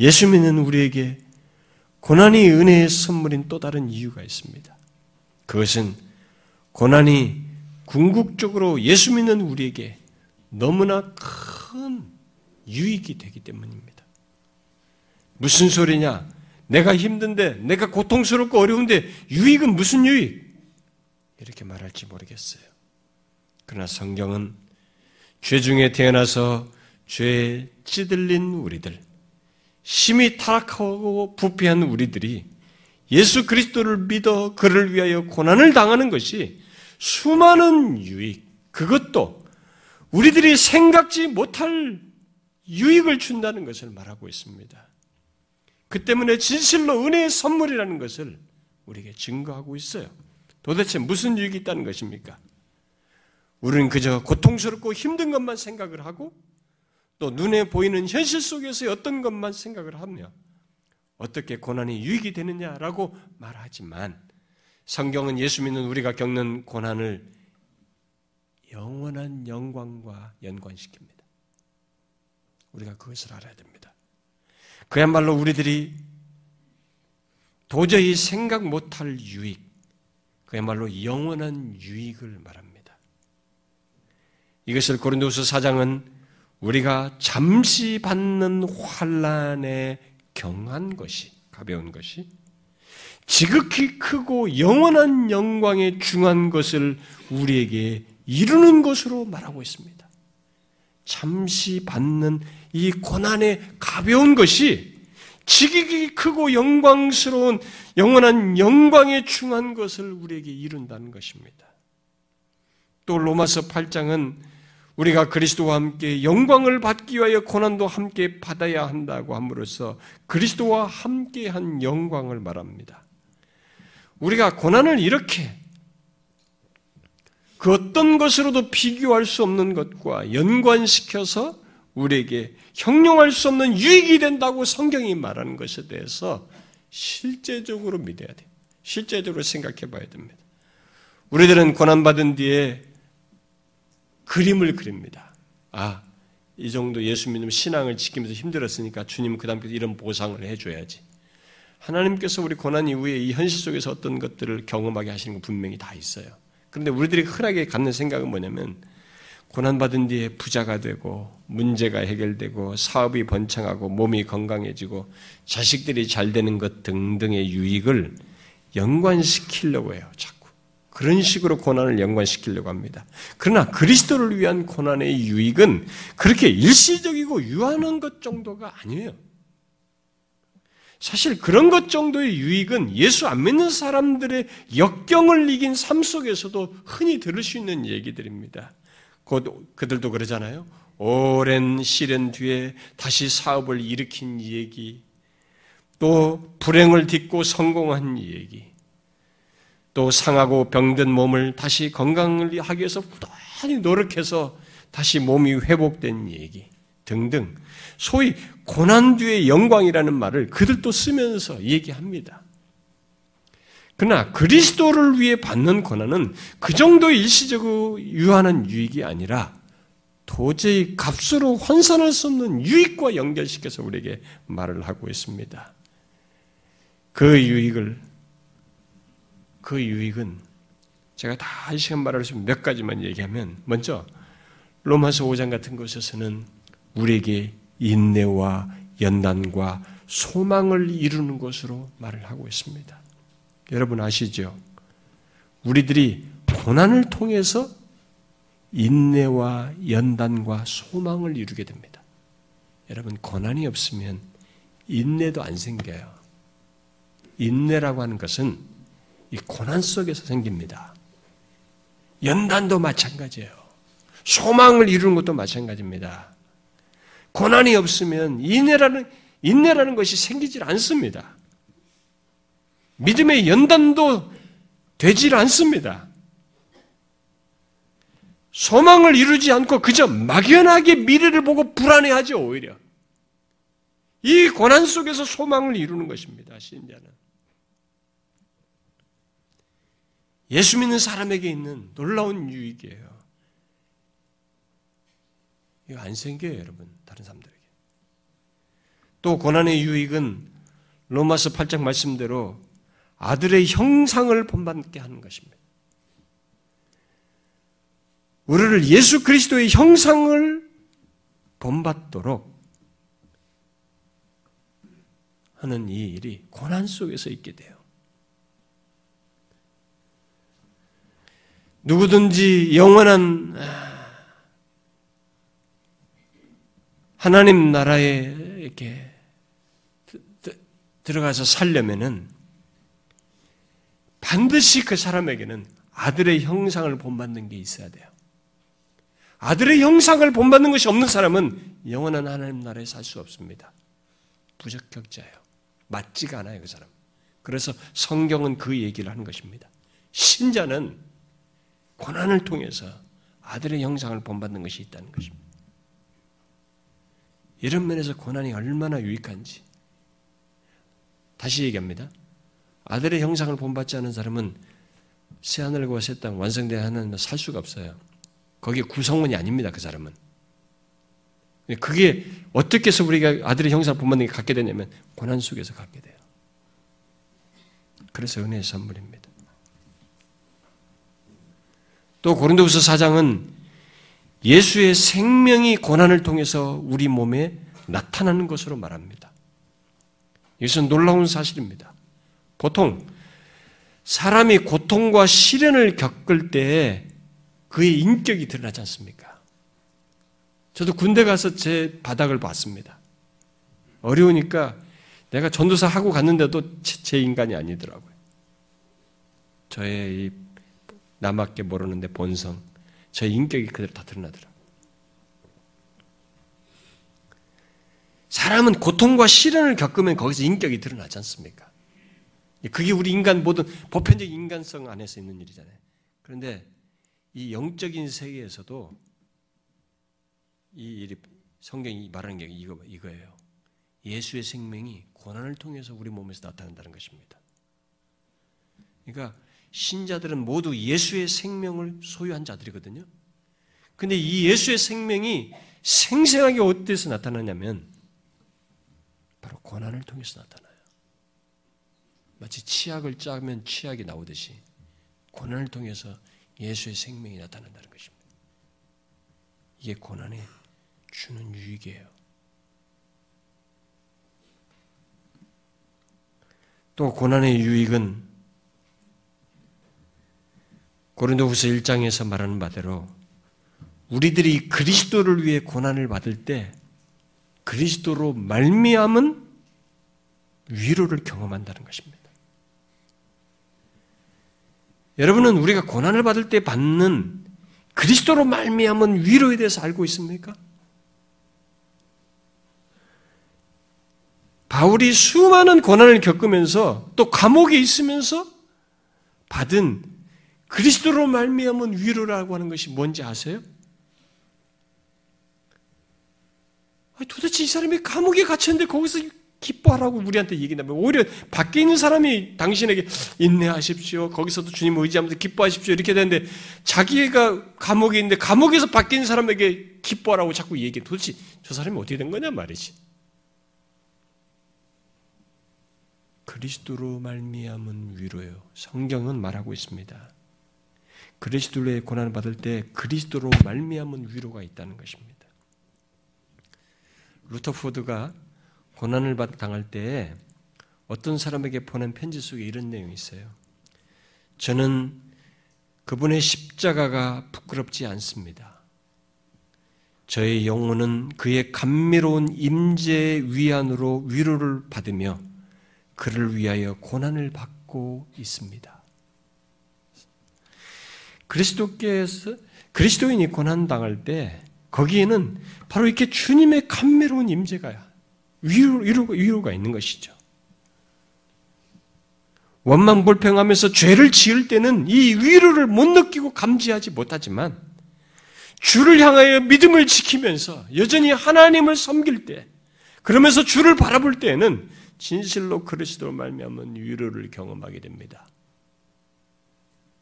예수 믿는 우리에게 고난이 은혜의 선물인 또 다른 이유가 있습니다. 그것은 고난이 궁극적으로 예수 믿는 우리에게 너무나 큰 유익이 되기 때문입니다. 무슨 소리냐? 내가 힘든데, 내가 고통스럽고 어려운데 유익은 무슨 유익? 이렇게 말할지 모르겠어요. 그러나 성경은 죄 중에 태어나서 죄에 찌들린 우리들, 심히 타락하고 부패한 우리들이 예수 그리스도를 믿어 그를 위하여 고난을 당하는 것이 수많은 유익, 그것도 우리들이 생각지 못할 유익을 준다는 것을 말하고 있습니다. 그 때문에 진실로 은혜의 선물이라는 것을 우리에게 증거하고 있어요. 도대체 무슨 유익이 있다는 것입니까? 우리는 그저 고통스럽고 힘든 것만 생각을 하고 또 눈에 보이는 현실 속에서 어떤 것만 생각을 하며 어떻게 고난이 유익이 되느냐라고 말하지만 성경은 예수 믿는 우리가 겪는 고난을 영원한 영광과 연관시킵니다. 우리가 그것을 알아야 됩니다. 그야말로 우리들이 도저히 생각 못할 유익, 그야말로 영원한 유익을 말합니다. 이것을 고린도서 사장은 우리가 잠시 받는 환란에 경한 것이 가벼운 것이 지극히 크고 영원한 영광에 중한 것을 우리에게 이루는 것으로 말하고 있습니다. 잠시 받는 이 고난의 가벼운 것이 지극히 크고 영광스러운 영원한 영광에 중한 것을 우리에게 이룬다는 것입니다. 또 로마서 8장은 우리가 그리스도와 함께 영광을 받기 위하여 고난도 함께 받아야 한다고 함으로써 그리스도와 함께한 영광을 말합니다. 우리가 고난을 이렇게 그 어떤 것으로도 비교할 수 없는 것과 연관시켜서 우리에게 형용할 수 없는 유익이 된다고 성경이 말하는 것에 대해서 실제적으로 믿어야 돼요. 실제적으로 생각해 봐야 됩니다. 우리들은 고난받은 뒤에 그림을 그립니다. 아, 이 정도 예수 믿는 신앙을 지키면서 힘들었으니까 주님 그 다음에 이런 보상을 해줘야지. 하나님께서 우리 고난 이후에 이 현실 속에서 어떤 것들을 경험하게 하시는 건 분명히 다 있어요. 그런데 우리들이 흔하게 갖는 생각은 뭐냐면 고난받은 뒤에 부자가 되고 문제가 해결되고 사업이 번창하고 몸이 건강해지고 자식들이 잘 되는 것 등등의 유익을 연관시키려고 해요. 자꾸. 그런 식으로 고난을 연관시키려고 합니다. 그러나 그리스도를 위한 고난의 유익은 그렇게 일시적이고 유한한 것 정도가 아니에요. 사실 그런 것 정도의 유익은 예수 안 믿는 사람들의 역경을 이긴 삶 속에서도 흔히 들을 수 있는 얘기들입니다. 곧 그들도 그러잖아요. 오랜 시련 뒤에 다시 사업을 일으킨 얘기, 또 불행을 딛고 성공한 얘기, 또 상하고 병든 몸을 다시 건강을 하기 위해서 부단히 노력해서 다시 몸이 회복된 얘기 등등 소위 고난 뒤의 영광이라는 말을 그들도 쓰면서 얘기합니다. 그러나 그리스도를 위해 받는 고난은 그 정도 일시적으로 유한한 유익이 아니라 도저히 값으로 환산할 수 없는 유익과 연결시켜서 우리에게 말을 하고 있습니다. 그 유익을, 그 유익은 제가 다이 시간 말할 수 몇 가지만 얘기하면, 먼저, 로마서 5장 같은 곳에서는 우리에게 인내와 연단과 소망을 이루는 것으로 말을 하고 있습니다. 여러분 아시죠? 우리들이 고난을 통해서 인내와 연단과 소망을 이루게 됩니다. 여러분, 고난이 없으면 인내도 안 생겨요. 인내라고 하는 것은 이 고난 속에서 생깁니다. 연단도 마찬가지예요. 소망을 이루는 것도 마찬가지입니다. 고난이 없으면 인내라는, 인내라는 것이 생기질 않습니다. 믿음의 연단도 되질 않습니다. 소망을 이루지 않고 그저 막연하게 미래를 보고 불안해하죠, 오히려. 이 고난 속에서 소망을 이루는 것입니다, 신자는. 예수 믿는 사람에게 있는 놀라운 유익이에요. 이거 안 생겨요, 여러분. 다른 사람들에게. 또 고난의 유익은 로마서 8장 말씀대로 아들의 형상을 본받게 하는 것입니다. 우리를 예수 그리스도의 형상을 본받도록 하는 이 일이 고난 속에서 있게 돼요. 누구든지 영원한 하나님 나라에 이렇게 들어가서 살려면은 반드시 그 사람에게는 아들의 형상을 본받는 게 있어야 돼요. 아들의 형상을 본받는 것이 없는 사람은 영원한 하나님 나라에 살 수 없습니다. 부적격자예요. 맞지가 않아요, 그 사람. 그래서 성경은 그 얘기를 하는 것입니다. 신자는 고난을 통해서 아들의 형상을 본받는 것이 있다는 것입니다. 이런 면에서 고난이 얼마나 유익한지. 다시 얘기합니다. 아들의 형상을 본받지 않은 사람은 새하늘과 새 땅 완성되어 하나님 살 수가 없어요. 거기에 구성원이 아닙니다. 그 사람은. 그게 어떻게 해서 우리가 아들의 형상을 본받는 게 갖게 되냐면 고난 속에서 갖게 돼요. 그래서 은혜의 선물입니다. 또 고린도후서 4장은 예수의 생명이 고난을 통해서 우리 몸에 나타나는 것으로 말합니다. 이것은 놀라운 사실입니다. 보통 사람이 고통과 시련을 겪을 때 그의 인격이 드러나지 않습니까? 저도 군대 가서 제 바닥을 봤습니다. 어려우니까 내가 전도사 하고 갔는데도 제 인간이 아니더라고요. 저의 이 나밖에 모르는데 본성, 저의 인격이 그대로 다 드러나더라고요. 사람은 고통과 시련을 겪으면 거기서 인격이 드러나지 않습니까? 그게 우리 인간 모든 보편적 인간성 안에서 있는 일이잖아요. 그런데 이 영적인 세계에서도 이 일이 성경이 말하는 게 이거 이거예요. 예수의 생명이 고난을 통해서 우리 몸에서 나타난다는 것입니다. 그러니까 신자들은 모두 예수의 생명을 소유한 자들이거든요. 근데 이 예수의 생명이 생생하게 어디서 나타나냐면 바로 고난을 통해서 나타나요. 마치 치약을 짜면 치약이 나오듯이 고난을 통해서 예수의 생명이 나타난다는 것입니다. 이게 고난이 주는 유익이에요. 또 고난의 유익은 고린도후서 1장에서 말하는 바대로 우리들이 그리스도를 위해 고난을 받을 때 그리스도로 말미암은 위로를 경험한다는 것입니다. 여러분은 우리가 고난을 받을 때 받는 그리스도로 말미암은 위로에 대해서 알고 있습니까? 바울이 수많은 고난을 겪으면서 또 감옥에 있으면서 받은 그리스도로 말미암은 위로라고 하는 것이 뭔지 아세요? 도대체 이 사람이 감옥에 갇혔는데 거기서 기뻐하라고 우리한테 얘기한다면 오히려 밖에 있는 사람이 당신에게 인내하십시오. 거기서도 주님 의지하면서 기뻐하십시오. 이렇게 되는데 자기가 감옥에 있는데 감옥에서 밖에 있는 사람에게 기뻐하라고 자꾸 얘기해. 도대체 저 사람이 어떻게 된 거냐 말이지. 그리스도로 말미암은 위로요. 성경은 말하고 있습니다. 그리스도의 고난을 받을 때 그리스도로 말미암은 위로가 있다는 것입니다. 루터포드가 고난을 당할 때 어떤 사람에게 보낸 편지 속에 이런 내용이 있어요. 저는 그분의 십자가가 부끄럽지 않습니다. 저의 영혼은 그의 감미로운 임재 위안으로 위로를 받으며 그를 위하여 고난을 받고 있습니다. 그리스도께서 그리스도인이 고난 당할 때 거기에는 바로 이렇게 주님의 감미로운 임재가 위로, 위로, 위로가 있는 것이죠. 원망 불평하면서 죄를 지을 때는 이 위로를 못 느끼고 감지하지 못하지만 주를 향하여 믿음을 지키면서 여전히 하나님을 섬길 때 그러면서 주를 바라볼 때에는 진실로 그리스도로 말미암은 위로를 경험하게 됩니다.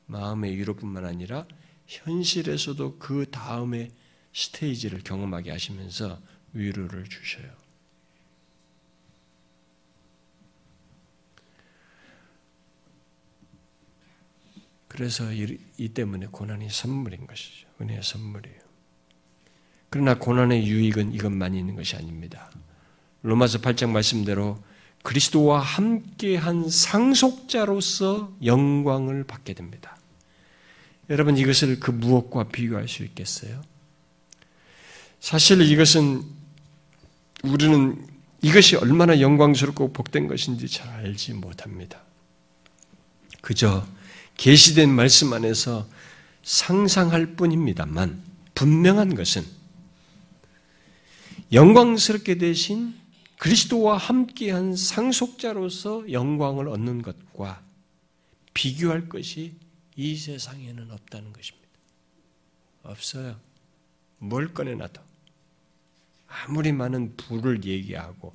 마음의 위로뿐만 아니라 현실에서도 그 다음의 스테이지를 경험하게 하시면서 위로를 주셔요. 그래서 이, 이 때문에 고난이 선물인 것이죠. 은혜의 선물이에요. 그러나 고난의 유익은 이것만 있는 것이 아닙니다. 로마서 8장 말씀대로 그리스도와 함께한 상속자로서 영광을 받게 됩니다. 여러분 이것을 그 무엇과 비교할 수 있겠어요? 사실 이것은 우리는 이것이 얼마나 영광스럽고 복된 것인지 잘 알지 못합니다. 그저 계시된 말씀 안에서 상상할 뿐입니다만 분명한 것은 영광스럽게 되신 그리스도와 함께한 상속자로서 영광을 얻는 것과 비교할 것이 이 세상에는 없다는 것입니다. 없어요. 뭘 꺼내놔도. 아무리 많은 부를 얘기하고,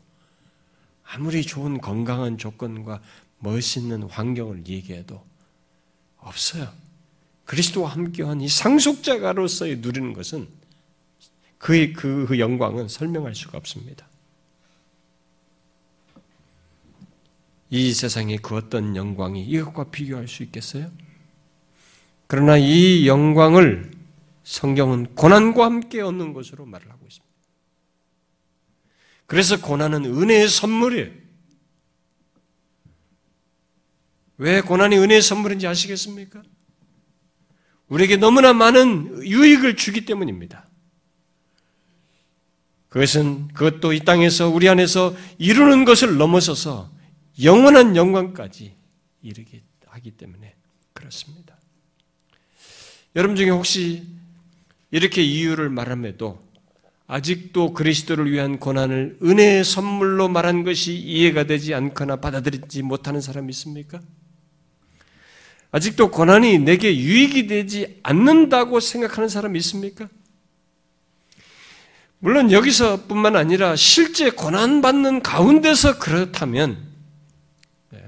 아무리 좋은 건강한 조건과 멋있는 환경을 얘기해도 없어요. 그리스도와 함께한 이 상속자가로서의 누리는 것은 그의 그, 그 영광은 설명할 수가 없습니다. 이 세상의 그 어떤 영광이 이것과 비교할 수 있겠어요? 그러나 이 영광을 성경은 고난과 함께 얻는 것으로 말을 하고 있습니다. 그래서 고난은 은혜의 선물이에요. 왜 고난이 은혜의 선물인지 아시겠습니까? 우리에게 너무나 많은 유익을 주기 때문입니다. 그것은 그것도 이 땅에서 우리 안에서 이루는 것을 넘어서서 영원한 영광까지 이르게 하기 때문에 그렇습니다. 여러분 중에 혹시 이렇게 이유를 말함에도 아직도 그리스도를 위한 고난을 은혜의 선물로 말한 것이 이해가 되지 않거나 받아들이지 못하는 사람이 있습니까? 아직도 고난이 내게 유익이 되지 않는다고 생각하는 사람이 있습니까? 물론 여기서뿐만 아니라 실제 고난받는 가운데서 그렇다면, 네,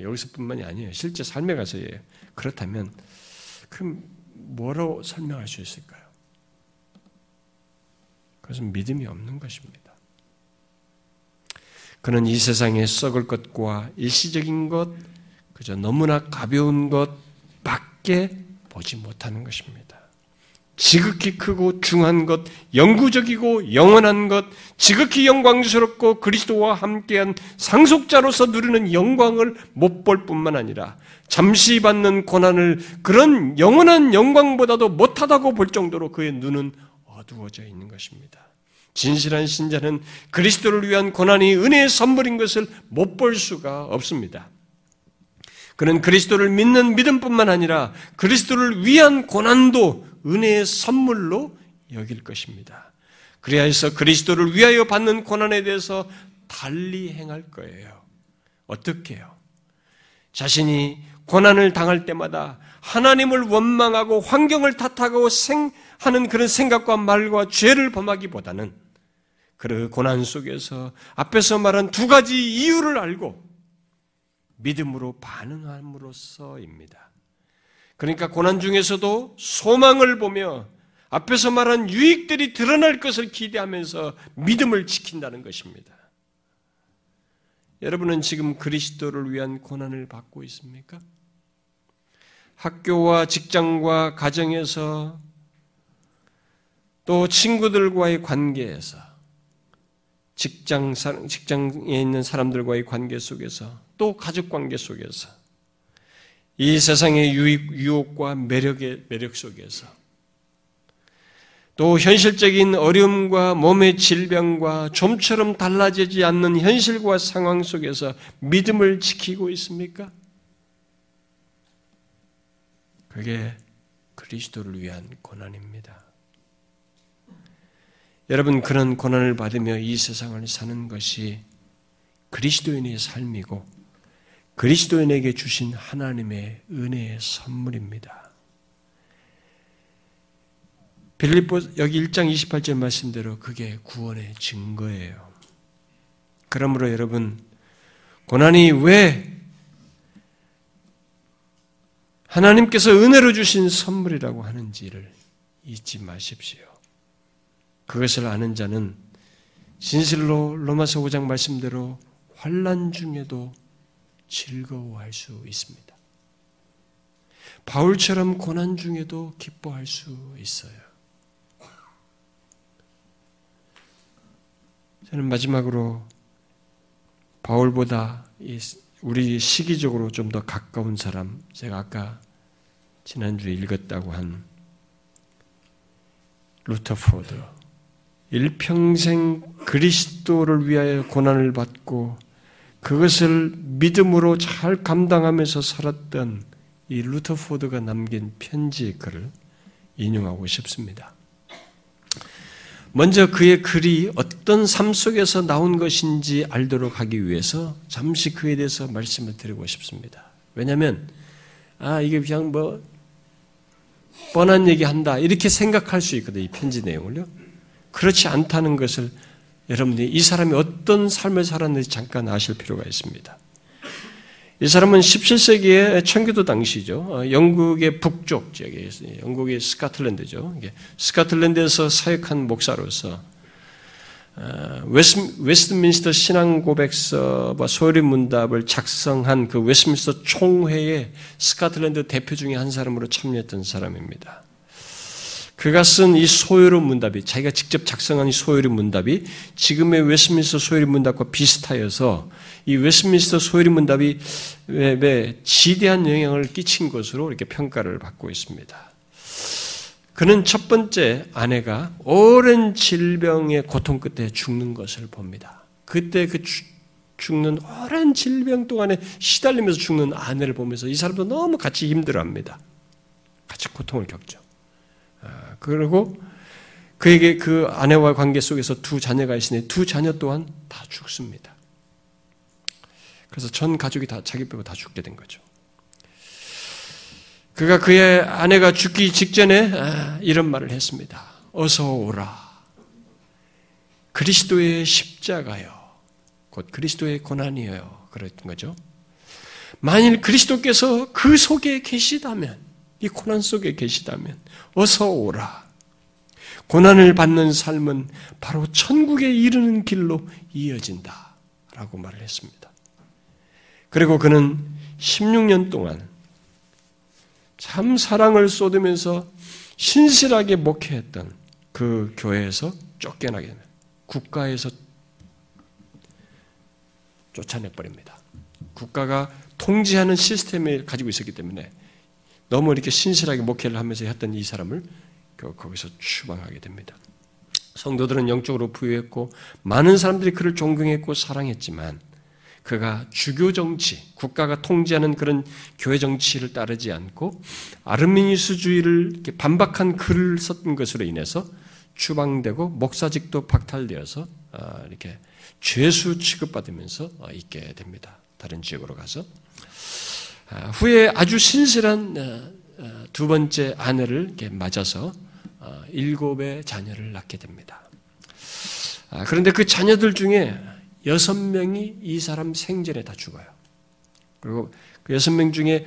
여기서뿐만이 아니에요. 실제 삶에 가서예요. 그렇다면, 그럼 뭐로 설명할 수 있을까요? 그것은 믿음이 없는 것입니다. 그는 이 세상에 썩을 것과 일시적인 것, 그저 너무나 가벼운 것 밖에 보지 못하는 것입니다. 지극히 크고 중한 것, 영구적이고 영원한 것, 지극히 영광스럽고 그리스도와 함께한 상속자로서 누리는 영광을 못 볼 뿐만 아니라 잠시 받는 고난을 그런 영원한 영광보다도 못하다고 볼 정도로 그의 눈은 어두워져 있는 것입니다. 진실한 신자는 그리스도를 위한 고난이 은혜의 선물인 것을 못 볼 수가 없습니다. 그는 그리스도를 믿는 믿음뿐만 아니라 그리스도를 위한 고난도 은혜의 선물로 여길 것입니다. 그래야 해서 그리스도를 위하여 받는 고난에 대해서 달리 행할 거예요. 어떻게요? 자신이 고난을 당할 때마다 하나님을 원망하고 환경을 탓하고 하는 그런 생각과 말과 죄를 범하기보다는 그 고난 속에서 앞에서 말한 두 가지 이유를 알고 믿음으로 반응함으로써입니다. 그러니까 고난 중에서도 소망을 보며 앞에서 말한 유익들이 드러날 것을 기대하면서 믿음을 지킨다는 것입니다. 여러분은 지금 그리스도를 위한 고난을 받고 있습니까? 학교와 직장과 가정에서 또 친구들과의 관계에서 직장, 직장에 있는 사람들과의 관계 속에서 또 가족 관계 속에서 이 세상의 유혹과 매력의 매력 속에서 또 현실적인 어려움과 몸의 질병과 좀처럼 달라지지 않는 현실과 상황 속에서 믿음을 지키고 있습니까? 그게 그리스도를 위한 고난입니다. 여러분 그런 고난을 받으며 이 세상을 사는 것이 그리스도인의 삶이고 그리스도인에게 주신 하나님의 은혜의 선물입니다. 빌립보 여기 1장 28절 말씀대로 그게 구원의 증거예요. 그러므로 여러분 고난이 왜 하나님께서 은혜로 주신 선물이라고 하는지를 잊지 마십시오. 그것을 아는 자는 진실로 로마서 5장 말씀대로 환란 중에도 즐거워할 수 있습니다. 바울처럼 고난 중에도 기뻐할 수 있어요. 저는 마지막으로 바울보다 우리 시기적으로 좀 더 가까운 사람, 제가 아까 지난주에 읽었다고 한 루터포드, 일평생 그리스도를 위하여 고난을 받고 그것을 믿음으로 잘 감당하면서 살았던 이 루터포드가 남긴 편지의 글을 인용하고 싶습니다. 먼저 그의 글이 어떤 삶 속에서 나온 것인지 알도록 하기 위해서 잠시 그에 대해서 말씀을 드리고 싶습니다. 왜냐하면 아 이게 그냥 뭐 뻔한 얘기 한다 이렇게 생각할 수 있거든요. 이 편지 내용을요. 그렇지 않다는 것을 여러분들이 이 사람이 어떤 삶을 살았는지 잠깐 아실 필요가 있습니다. 이 사람은 17세기의 청교도 당시죠. 어, 영국의 북쪽 지역에 영국의 스카틀랜드죠. 스카틀랜드에서 사역한 목사로서 어, 웨스, 웨스트민스터 신앙 고백서와 소요리 문답을 작성한 그 웨스트민스터 총회의 스코틀랜드 대표 중에 한 사람으로 참여했던 사람입니다. 그가 쓴 이 소요리 문답이 자기가 직접 작성한 이 소요리 문답이 지금의 웨스트민스터 소요리 문답과 비슷하여서 이 웨스트민스터 소요리 문답이 왜 지대한 영향을 끼친 것으로 이렇게 평가를 받고 있습니다. 그는 첫 번째 아내가 오랜 질병의 고통 끝에 죽는 것을 봅니다. 그때 그 죽는 오랜 질병 동안에 시달리면서 죽는 아내를 보면서 이 사람도 너무 같이 힘들어합니다. 같이 고통을 겪죠. 아, 그리고 그에게 그 아내와 관계 속에서 두 자녀가 있으니 두 자녀 또한 다 죽습니다. 그래서 전 가족이 다 자기 빼고 다 죽게 된 거죠. 그가 그의 아내가 죽기 직전에 아, 이런 말을 했습니다. 어서 오라. 그리스도의 십자가요. 곧 그리스도의 고난이에요. 그런 거죠. 만일 그리스도께서 그 속에 계시다면, 이 고난 속에 계시다면, 어서 오라. 고난을 받는 삶은 바로 천국에 이르는 길로 이어진다. 라고 말을 했습니다. 그리고 그는 16년 동안 참 사랑을 쏟으면서 신실하게 목회했던 그 교회에서 쫓겨나게 됩니다. 국가에서 쫓아내버립니다. 국가가 통제하는 시스템을 가지고 있었기 때문에 너무 이렇게 신실하게 목회를 하면서 했던 이 사람을 거기서 추방하게 됩니다. 성도들은 영적으로 부유했고 많은 사람들이 그를 존경했고 사랑했지만 그가 주교 정치, 국가가 통제하는 그런 교회 정치를 따르지 않고 아르미니스주의를 반박한 글을 썼던 것으로 인해서 추방되고 목사직도 박탈되어서 아, 이렇게 죄수 취급받으면서 어, 있게 됩니다. 다른 지역으로 가서 아, 후에 아주 신실한 어, 어, 두 번째 아내를 맞아서 일곱의 자녀를 낳게 됩니다. 아, 그런데 그 자녀들 중에 여섯 명이 이 사람 생전에 다 죽어요. 그리고 그 여섯 명 중에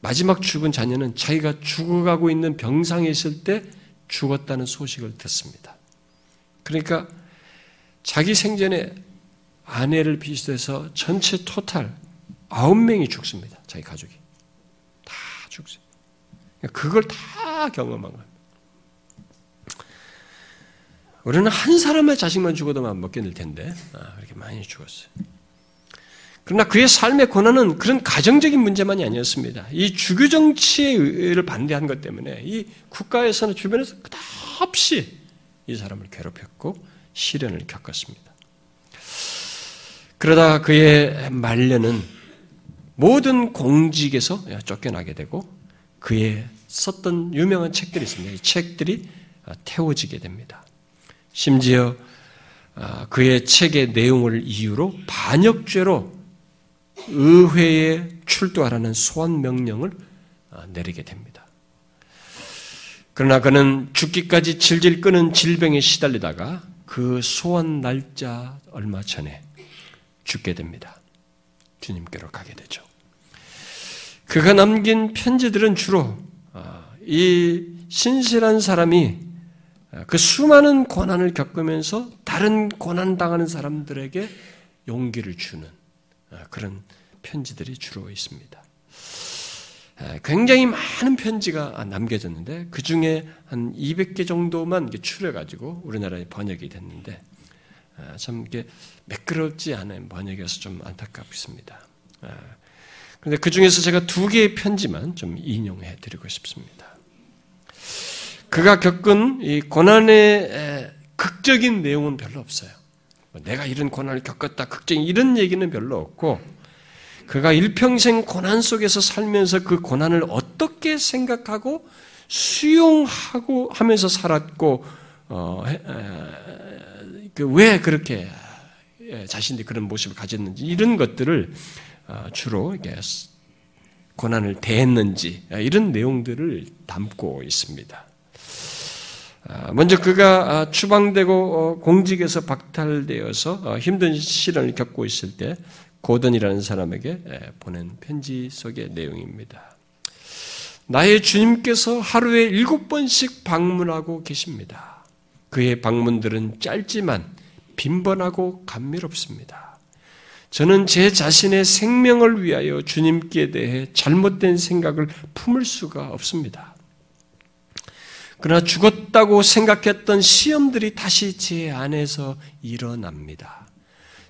마지막 죽은 자녀는 자기가 죽어가고 있는 병상에 있을 때 죽었다는 소식을 듣습니다. 그러니까 자기 생전에 아내를 비롯해서 전체 토탈 아홉 명이 죽습니다. 자기 가족이. 다 죽어요. 그러니까 그걸 다 경험한 겁니다. 우리는 한 사람의 자식만 죽어도만 못 견딜 텐데, 아, 그렇게 많이 죽었어요. 그러나 그의 삶의 고난은 그런 가정적인 문제만이 아니었습니다. 이 주교 정치를 반대한 것 때문에 이 국가에서는 주변에서 끝없이 이 사람을 괴롭혔고 시련을 겪었습니다. 그러다 그의 말년은 모든 공직에서 쫓겨나게 되고 그의 썼던 유명한 책들이 있습니다. 이 책들이 태워지게 됩니다. 심지어 아, 그의 책의 내용을 이유로 반역죄로 의회에 출두하라는 소환 명령을 아, 내리게 됩니다. 그러나 그는 죽기까지 질질 끄는 질병에 시달리다가 그 소원 날짜 얼마 전에 죽게 됩니다. 주님께로 가게 되죠. 그가 남긴 편지들은 주로 아, 이 신실한 사람이 아, 그 수많은 고난을 겪으면서 다른 고난 당하는 사람들에게 용기를 주는 아, 그런 편지들이 주로 있습니다. 굉장히 많은 편지가 남겨졌는데 그 중에 한 200개 정도만 추려가지고 우리나라에 번역이 됐는데 참 이게 매끄럽지 않은 번역이어서 좀 안타깝습니다. 그런데 그 중에서 제가 두 개의 편지만 좀 인용해 드리고 싶습니다. 그가 겪은 이 고난의 극적인 내용은 별로 없어요. 뭐 내가 이런 고난을 겪었다, 극적인 이런 얘기는 별로 없고, 그가 일평생 고난 속에서 살면서 그 고난을 어떻게 생각하고 수용하고 하면서 살았고 어, 그 왜 그렇게 자신들이 그런 모습을 가졌는지 이런 것들을 어, 주로 이게 고난을 대했는지 이런 내용들을 담고 있습니다. 아, 먼저 그가 아, 추방되고 어, 공직에서 박탈되어서 어, 힘든 시련을 겪고 있을 때 고든이라는 사람에게 보낸 편지 속의 내용입니다. 나의 주님께서 하루에 일곱 번씩 방문하고 계십니다. 그의 방문들은 짧지만 빈번하고 감미롭습니다. 저는 제 자신의 생명을 위하여 주님께 대해 잘못된 생각을 품을 수가 없습니다. 그러나 죽었다고 생각했던 시험들이 다시 제 안에서 일어납니다.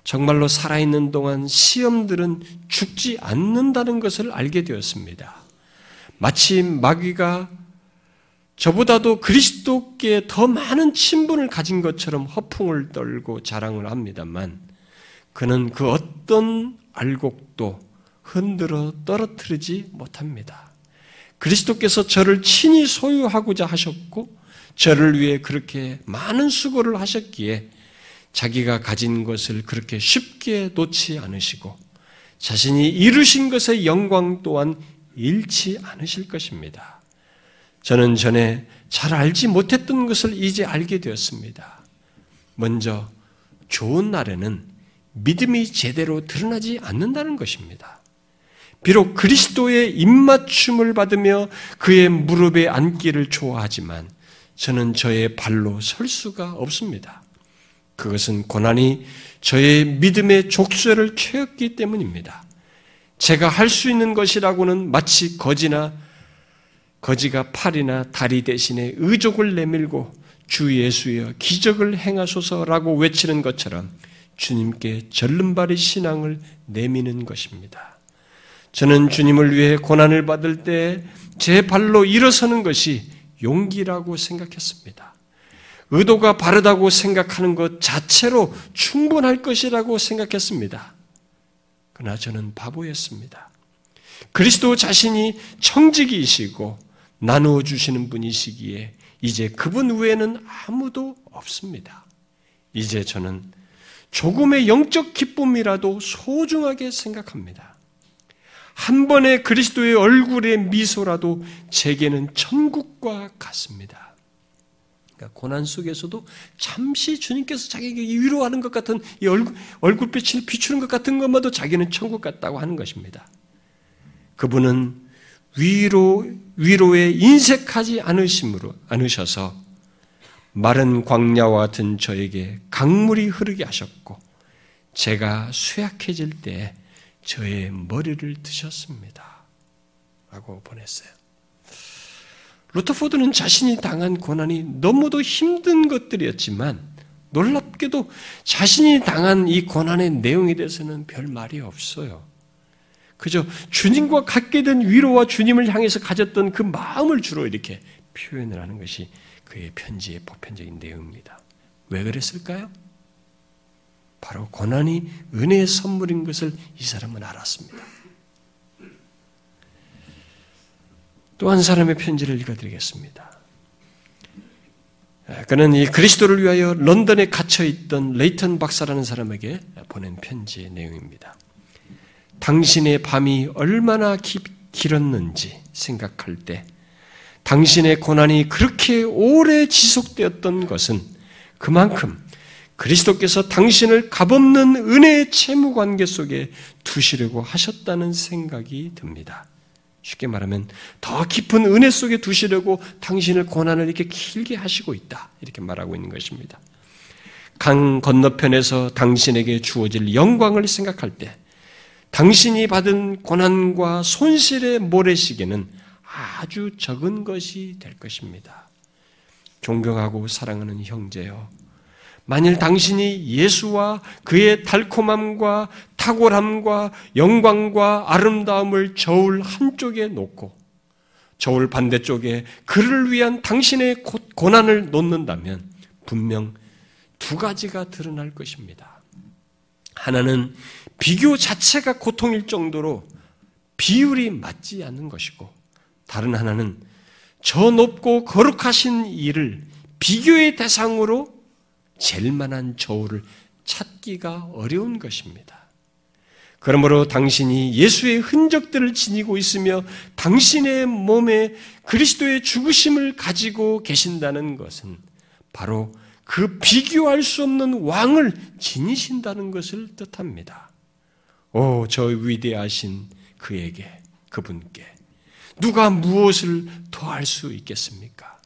정말로 살아있는 동안 시험들은 죽지 않는다는 것을 알게 되었습니다. 마치 마귀가 저보다도 그리스도께 더 많은 친분을 가진 것처럼 허풍을 떨고 자랑을 합니다만 그는 그 어떤 알곡도 흔들어 떨어뜨리지 못합니다. 그리스도께서 저를 친히 소유하고자 하셨고 저를 위해 그렇게 많은 수고를 하셨기에 자기가 가진 것을 그렇게 쉽게 놓지 않으시고 자신이 이루신 것의 영광 또한 잃지 않으실 것입니다. 저는 전에 잘 알지 못했던 것을 이제 알게 되었습니다. 먼저 좋은 날에는 믿음이 제대로 드러나지 않는다는 것입니다. 비록 그리스도의 입맞춤을 받으며 그의 무릎에 앉기를 좋아하지만 저는 저의 발로 설 수가 없습니다. 그것은 고난이 저의 믿음의 족쇄를 채웠기 때문입니다. 제가 할 수 있는 것이라고는 마치 거지나 거지가 팔이나 다리 대신에 의족을 내밀고 주 예수여 기적을 행하소서라고 외치는 것처럼 주님께 절름발이 신앙을 내미는 것입니다. 저는 주님을 위해 고난을 받을 때 제 발로 일어서는 것이 용기라고 생각했습니다. 의도가 바르다고 생각하는 것 자체로 충분할 것이라고 생각했습니다. 그러나 저는 바보였습니다. 그리스도 자신이 청직이시고 나누어 주시는 분이시기에 이제 그분 외에는 아무도 없습니다. 이제 저는 조금의 영적 기쁨이라도 소중하게 생각합니다. 한 번의 그리스도의 얼굴의 미소라도 제게는 천국과 같습니다. 그러니까 고난 속에서도 잠시 주님께서 자기에게 위로하는 것 같은 이 얼굴, 얼굴빛을 비추는 것 같은 것마도 자기는 천국 같다고 하는 것입니다. 그분은 위로, 위로에 인색하지 않으심으로, 않으셔서 마른 광야와 같은 저에게 강물이 흐르게 하셨고, 제가 쇠약해질 때 저의 머리를 드셨습니다. 라고 보냈어요. 루터포드는 자신이 당한 고난이 너무도 힘든 것들이었지만 놀랍게도 자신이 당한 이 고난의 내용에 대해서는 별 말이 없어요. 그저 주님과 갖게 된 위로와 주님을 향해서 가졌던 그 마음을 주로 이렇게 표현을 하는 것이 그의 편지의 보편적인 내용입니다. 왜 그랬을까요? 바로 고난이 은혜의 선물인 것을 이 사람은 알았습니다. 또 한 사람의 편지를 읽어드리겠습니다. 그는 이 그리스도를 위하여 런던에 갇혀 있던 레이턴 박사라는 사람에게 보낸 편지의 내용입니다. 당신의 밤이 얼마나 기, 길었는지 생각할 때 당신의 고난이 그렇게 오래 지속되었던 것은 그만큼 그리스도께서 당신을 값없는 은혜의 채무 관계 속에 두시려고 하셨다는 생각이 듭니다. 쉽게 말하면 더 깊은 은혜 속에 두시려고 당신을 고난을 이렇게 길게 하시고 있다. 이렇게 말하고 있는 것입니다. 강 건너편에서 당신에게 주어질 영광을 생각할 때 당신이 받은 고난과 손실의 모래시계는 아주 적은 것이 될 것입니다. 존경하고 사랑하는 형제여, 만일 당신이 예수와 그의 달콤함과 탁월함과 영광과 아름다움을 저울 한쪽에 놓고 저울 반대쪽에 그를 위한 당신의 고난을 놓는다면 분명 두 가지가 드러날 것입니다. 하나는 비교 자체가 고통일 정도로 비율이 맞지 않는 것이고 다른 하나는 저 높고 거룩하신 일을 비교의 대상으로 잴 만한 저울을 찾기가 어려운 것입니다. 그러므로 당신이 예수의 흔적들을 지니고 있으며 당신의 몸에 그리스도의 죽으심을 가지고 계신다는 것은 바로 그 비교할 수 없는 왕을 지니신다는 것을 뜻합니다. 오, 저 위대하신 그에게, 그분께 누가 무엇을 더할 수 있겠습니까?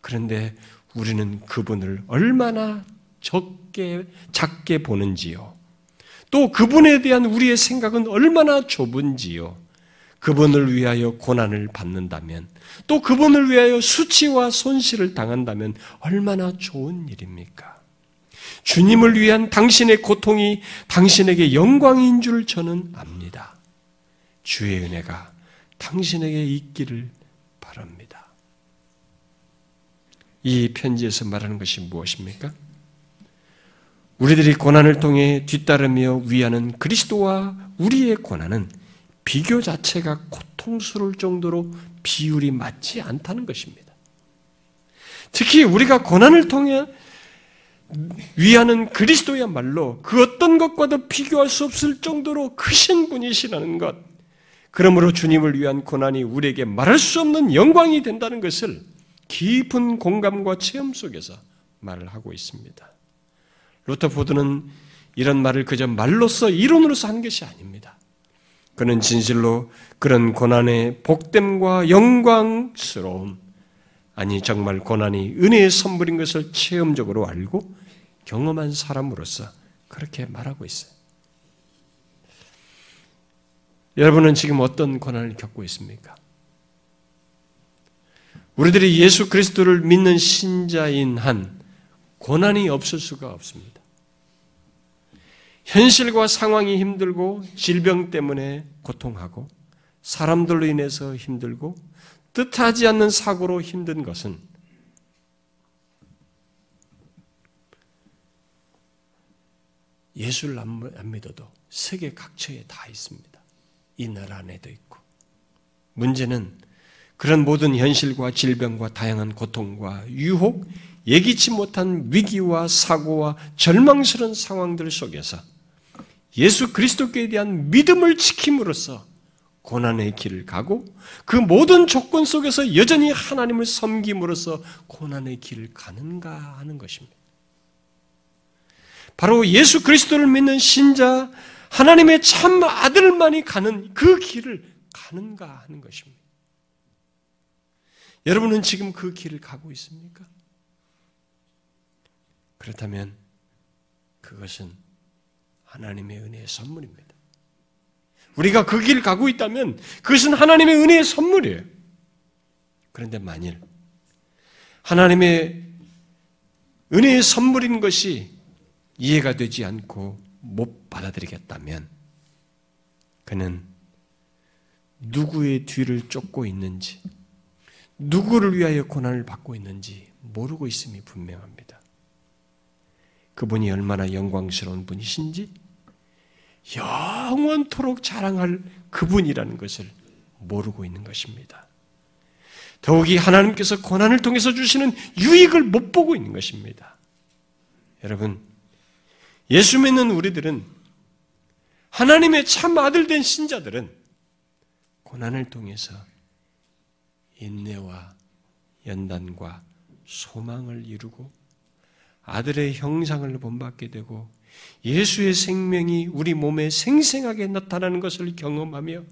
그런데 우리는 그분을 얼마나 적게, 작게 보는지요. 또 그분에 대한 우리의 생각은 얼마나 좁은지요. 그분을 위하여 고난을 받는다면, 또 그분을 위하여 수치와 손실을 당한다면 얼마나 좋은 일입니까? 주님을 위한 당신의 고통이 당신에게 영광인 줄 저는 압니다. 주의 은혜가 당신에게 있기를 바랍니다. 이 편지에서 말하는 것이 무엇입니까? 우리들이 고난을 통해 뒤따르며 위하는 그리스도와 우리의 고난은 비교 자체가 고통스러울 정도로 비율이 맞지 않다는 것입니다. 특히 우리가 고난을 통해 위하는 그리스도야말로 그 어떤 것과도 비교할 수 없을 정도로 크신 분이시라는 것. 그러므로 주님을 위한 고난이 우리에게 말할 수 없는 영광이 된다는 것을 깊은 공감과 체험 속에서 말을 하고 있습니다. 루터포드는 이런 말을 그저 말로서 이론으로서 한 것이 아닙니다. 그는 진실로 그런 고난의 복됨과 영광스러움, 아니 정말 고난이 은혜의 선물인 것을 체험적으로 알고 경험한 사람으로서 그렇게 말하고 있어요. 여러분은 지금 어떤 고난을 겪고 있습니까? 우리들이 예수 그리스도를 믿는 신자인 한 고난이 없을 수가 없습니다. 현실과 상황이 힘들고 질병 때문에 고통하고 사람들로 인해서 힘들고 뜻하지 않는 사고로 힘든 것은 예수를 안 믿어도 세계 각처에 다 있습니다. 이 나라 안에도 있고. 문제는 그런 모든 현실과 질병과 다양한 고통과 유혹, 예기치 못한 위기와 사고와 절망스러운 상황들 속에서 예수 그리스도께 대한 믿음을 지킴으로써 고난의 길을 가고 그 모든 조건 속에서 여전히 하나님을 섬김으로써 고난의 길을 가는가 하는 것입니다. 바로 예수 그리스도를 믿는 신자, 하나님의 참 아들만이 가는 그 길을 가는가 하는 것입니다. 여러분은 지금 그 길을 가고 있습니까? 그렇다면 그것은 하나님의 은혜의 선물입니다. 우리가 그 길을 가고 있다면 그것은 하나님의 은혜의 선물이에요. 그런데 만일 하나님의 은혜의 선물인 것이 이해가 되지 않고 못 받아들이겠다면 그는 누구의 뒤를 쫓고 있는지 누구를 위하여 고난을 받고 있는지 모르고 있음이 분명합니다. 그분이 얼마나 영광스러운 분이신지 영원토록 자랑할 그분이라는 것을 모르고 있는 것입니다. 더욱이 하나님께서 고난을 통해서 주시는 유익을 못 보고 있는 것입니다. 여러분, 예수 믿는 우리들은 하나님의 참 아들 된 신자들은 고난을 통해서 인내와 연단과 소망을 이루고 아들의 형상을 본받게 되고 예수의 생명이 우리 몸에 생생하게 나타나는 것을 경험하며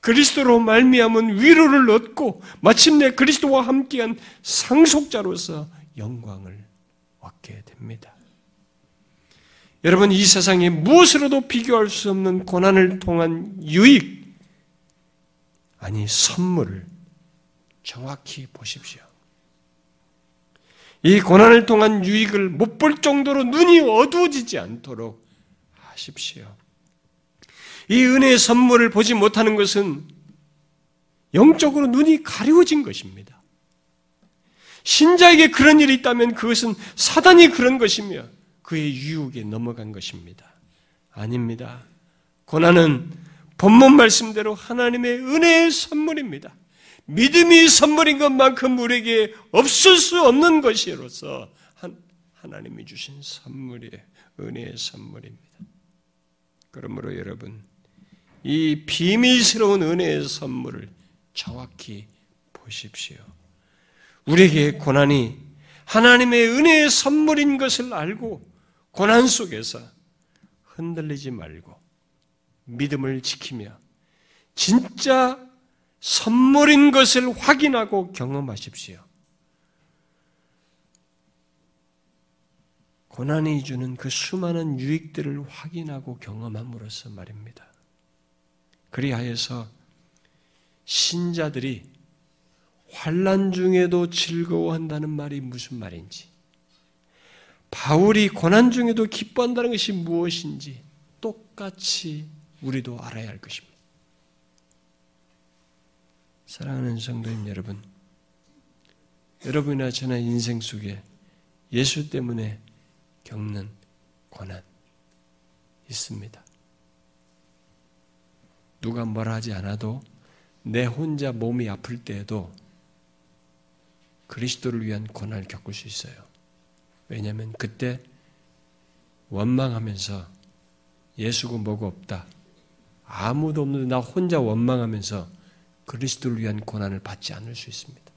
그리스도로 말미암은 위로를 얻고 마침내 그리스도와 함께한 상속자로서 영광을 얻게 됩니다. 여러분 이 세상에 무엇으로도 비교할 수 없는 고난을 통한 유익 아니 선물을 정확히 보십시오. 이 고난을 통한 유익을 못 볼 정도로 눈이 어두워지지 않도록 하십시오. 이 은혜의 선물을 보지 못하는 것은 영적으로 눈이 가려워진 것입니다. 신자에게 그런 일이 있다면 그것은 사단이 그런 것이며 그의 유혹에 넘어간 것입니다. 아닙니다. 고난은 본문 말씀대로 하나님의 은혜의 선물입니다. 믿음이 선물인 것만큼 우리에게 없을 수 없는 것이로서 하나님이 주신 선물이에요. 은혜의 선물입니다. 그러므로 여러분, 이 비밀스러운 은혜의 선물을 정확히 보십시오. 우리에게 고난이 하나님의 은혜의 선물인 것을 알고 고난 속에서 흔들리지 말고 믿음을 지키며 진짜 선물인 것을 확인하고 경험하십시오. 고난이 주는 그 수많은 유익들을 확인하고 경험함으로써 말입니다. 그리하여서 신자들이 환란 중에도 즐거워한다는 말이 무슨 말인지, 바울이 고난 중에도 기뻐한다는 것이 무엇인지 똑같이 우리도 알아야 할 것입니다. 사랑하는 성도님 여러분, 여러분이나 저나 인생 속에 예수 때문에 겪는 고난 있습니다. 누가 뭐라 하지 않아도 내 혼자 몸이 아플 때에도 그리스도를 위한 고난을 겪을 수 있어요. 왜냐하면 그때 원망하면서 예수고 뭐고 없다. 아무도 없는데 나 혼자 원망하면서 그리스도를 위한 고난을 받지 않을 수 있습니다.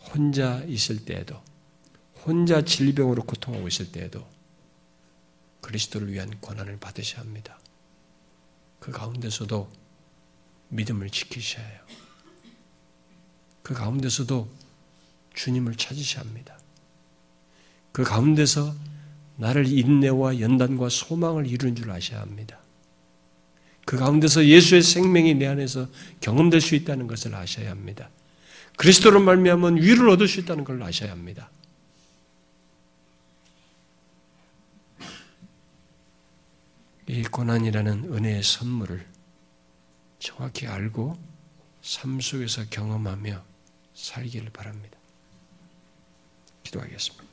혼자 있을 때에도, 혼자 질병으로 고통하고 있을 때에도 그리스도를 위한 고난을 받으셔야 합니다. 그 가운데서도 믿음을 지키셔야 해요. 그 가운데서도 주님을 찾으셔야 합니다. 그 가운데서 나를 인내와 연단과 소망을 이루는 줄 아셔야 합니다. 그 가운데서 예수의 생명이 내 안에서 경험될 수 있다는 것을 아셔야 합니다. 그리스도로 말미암은 위를 얻을 수 있다는 걸 아셔야 합니다. 이 고난이라는 은혜의 선물을 정확히 알고 삶 속에서 경험하며 살기를 바랍니다. 기도하겠습니다.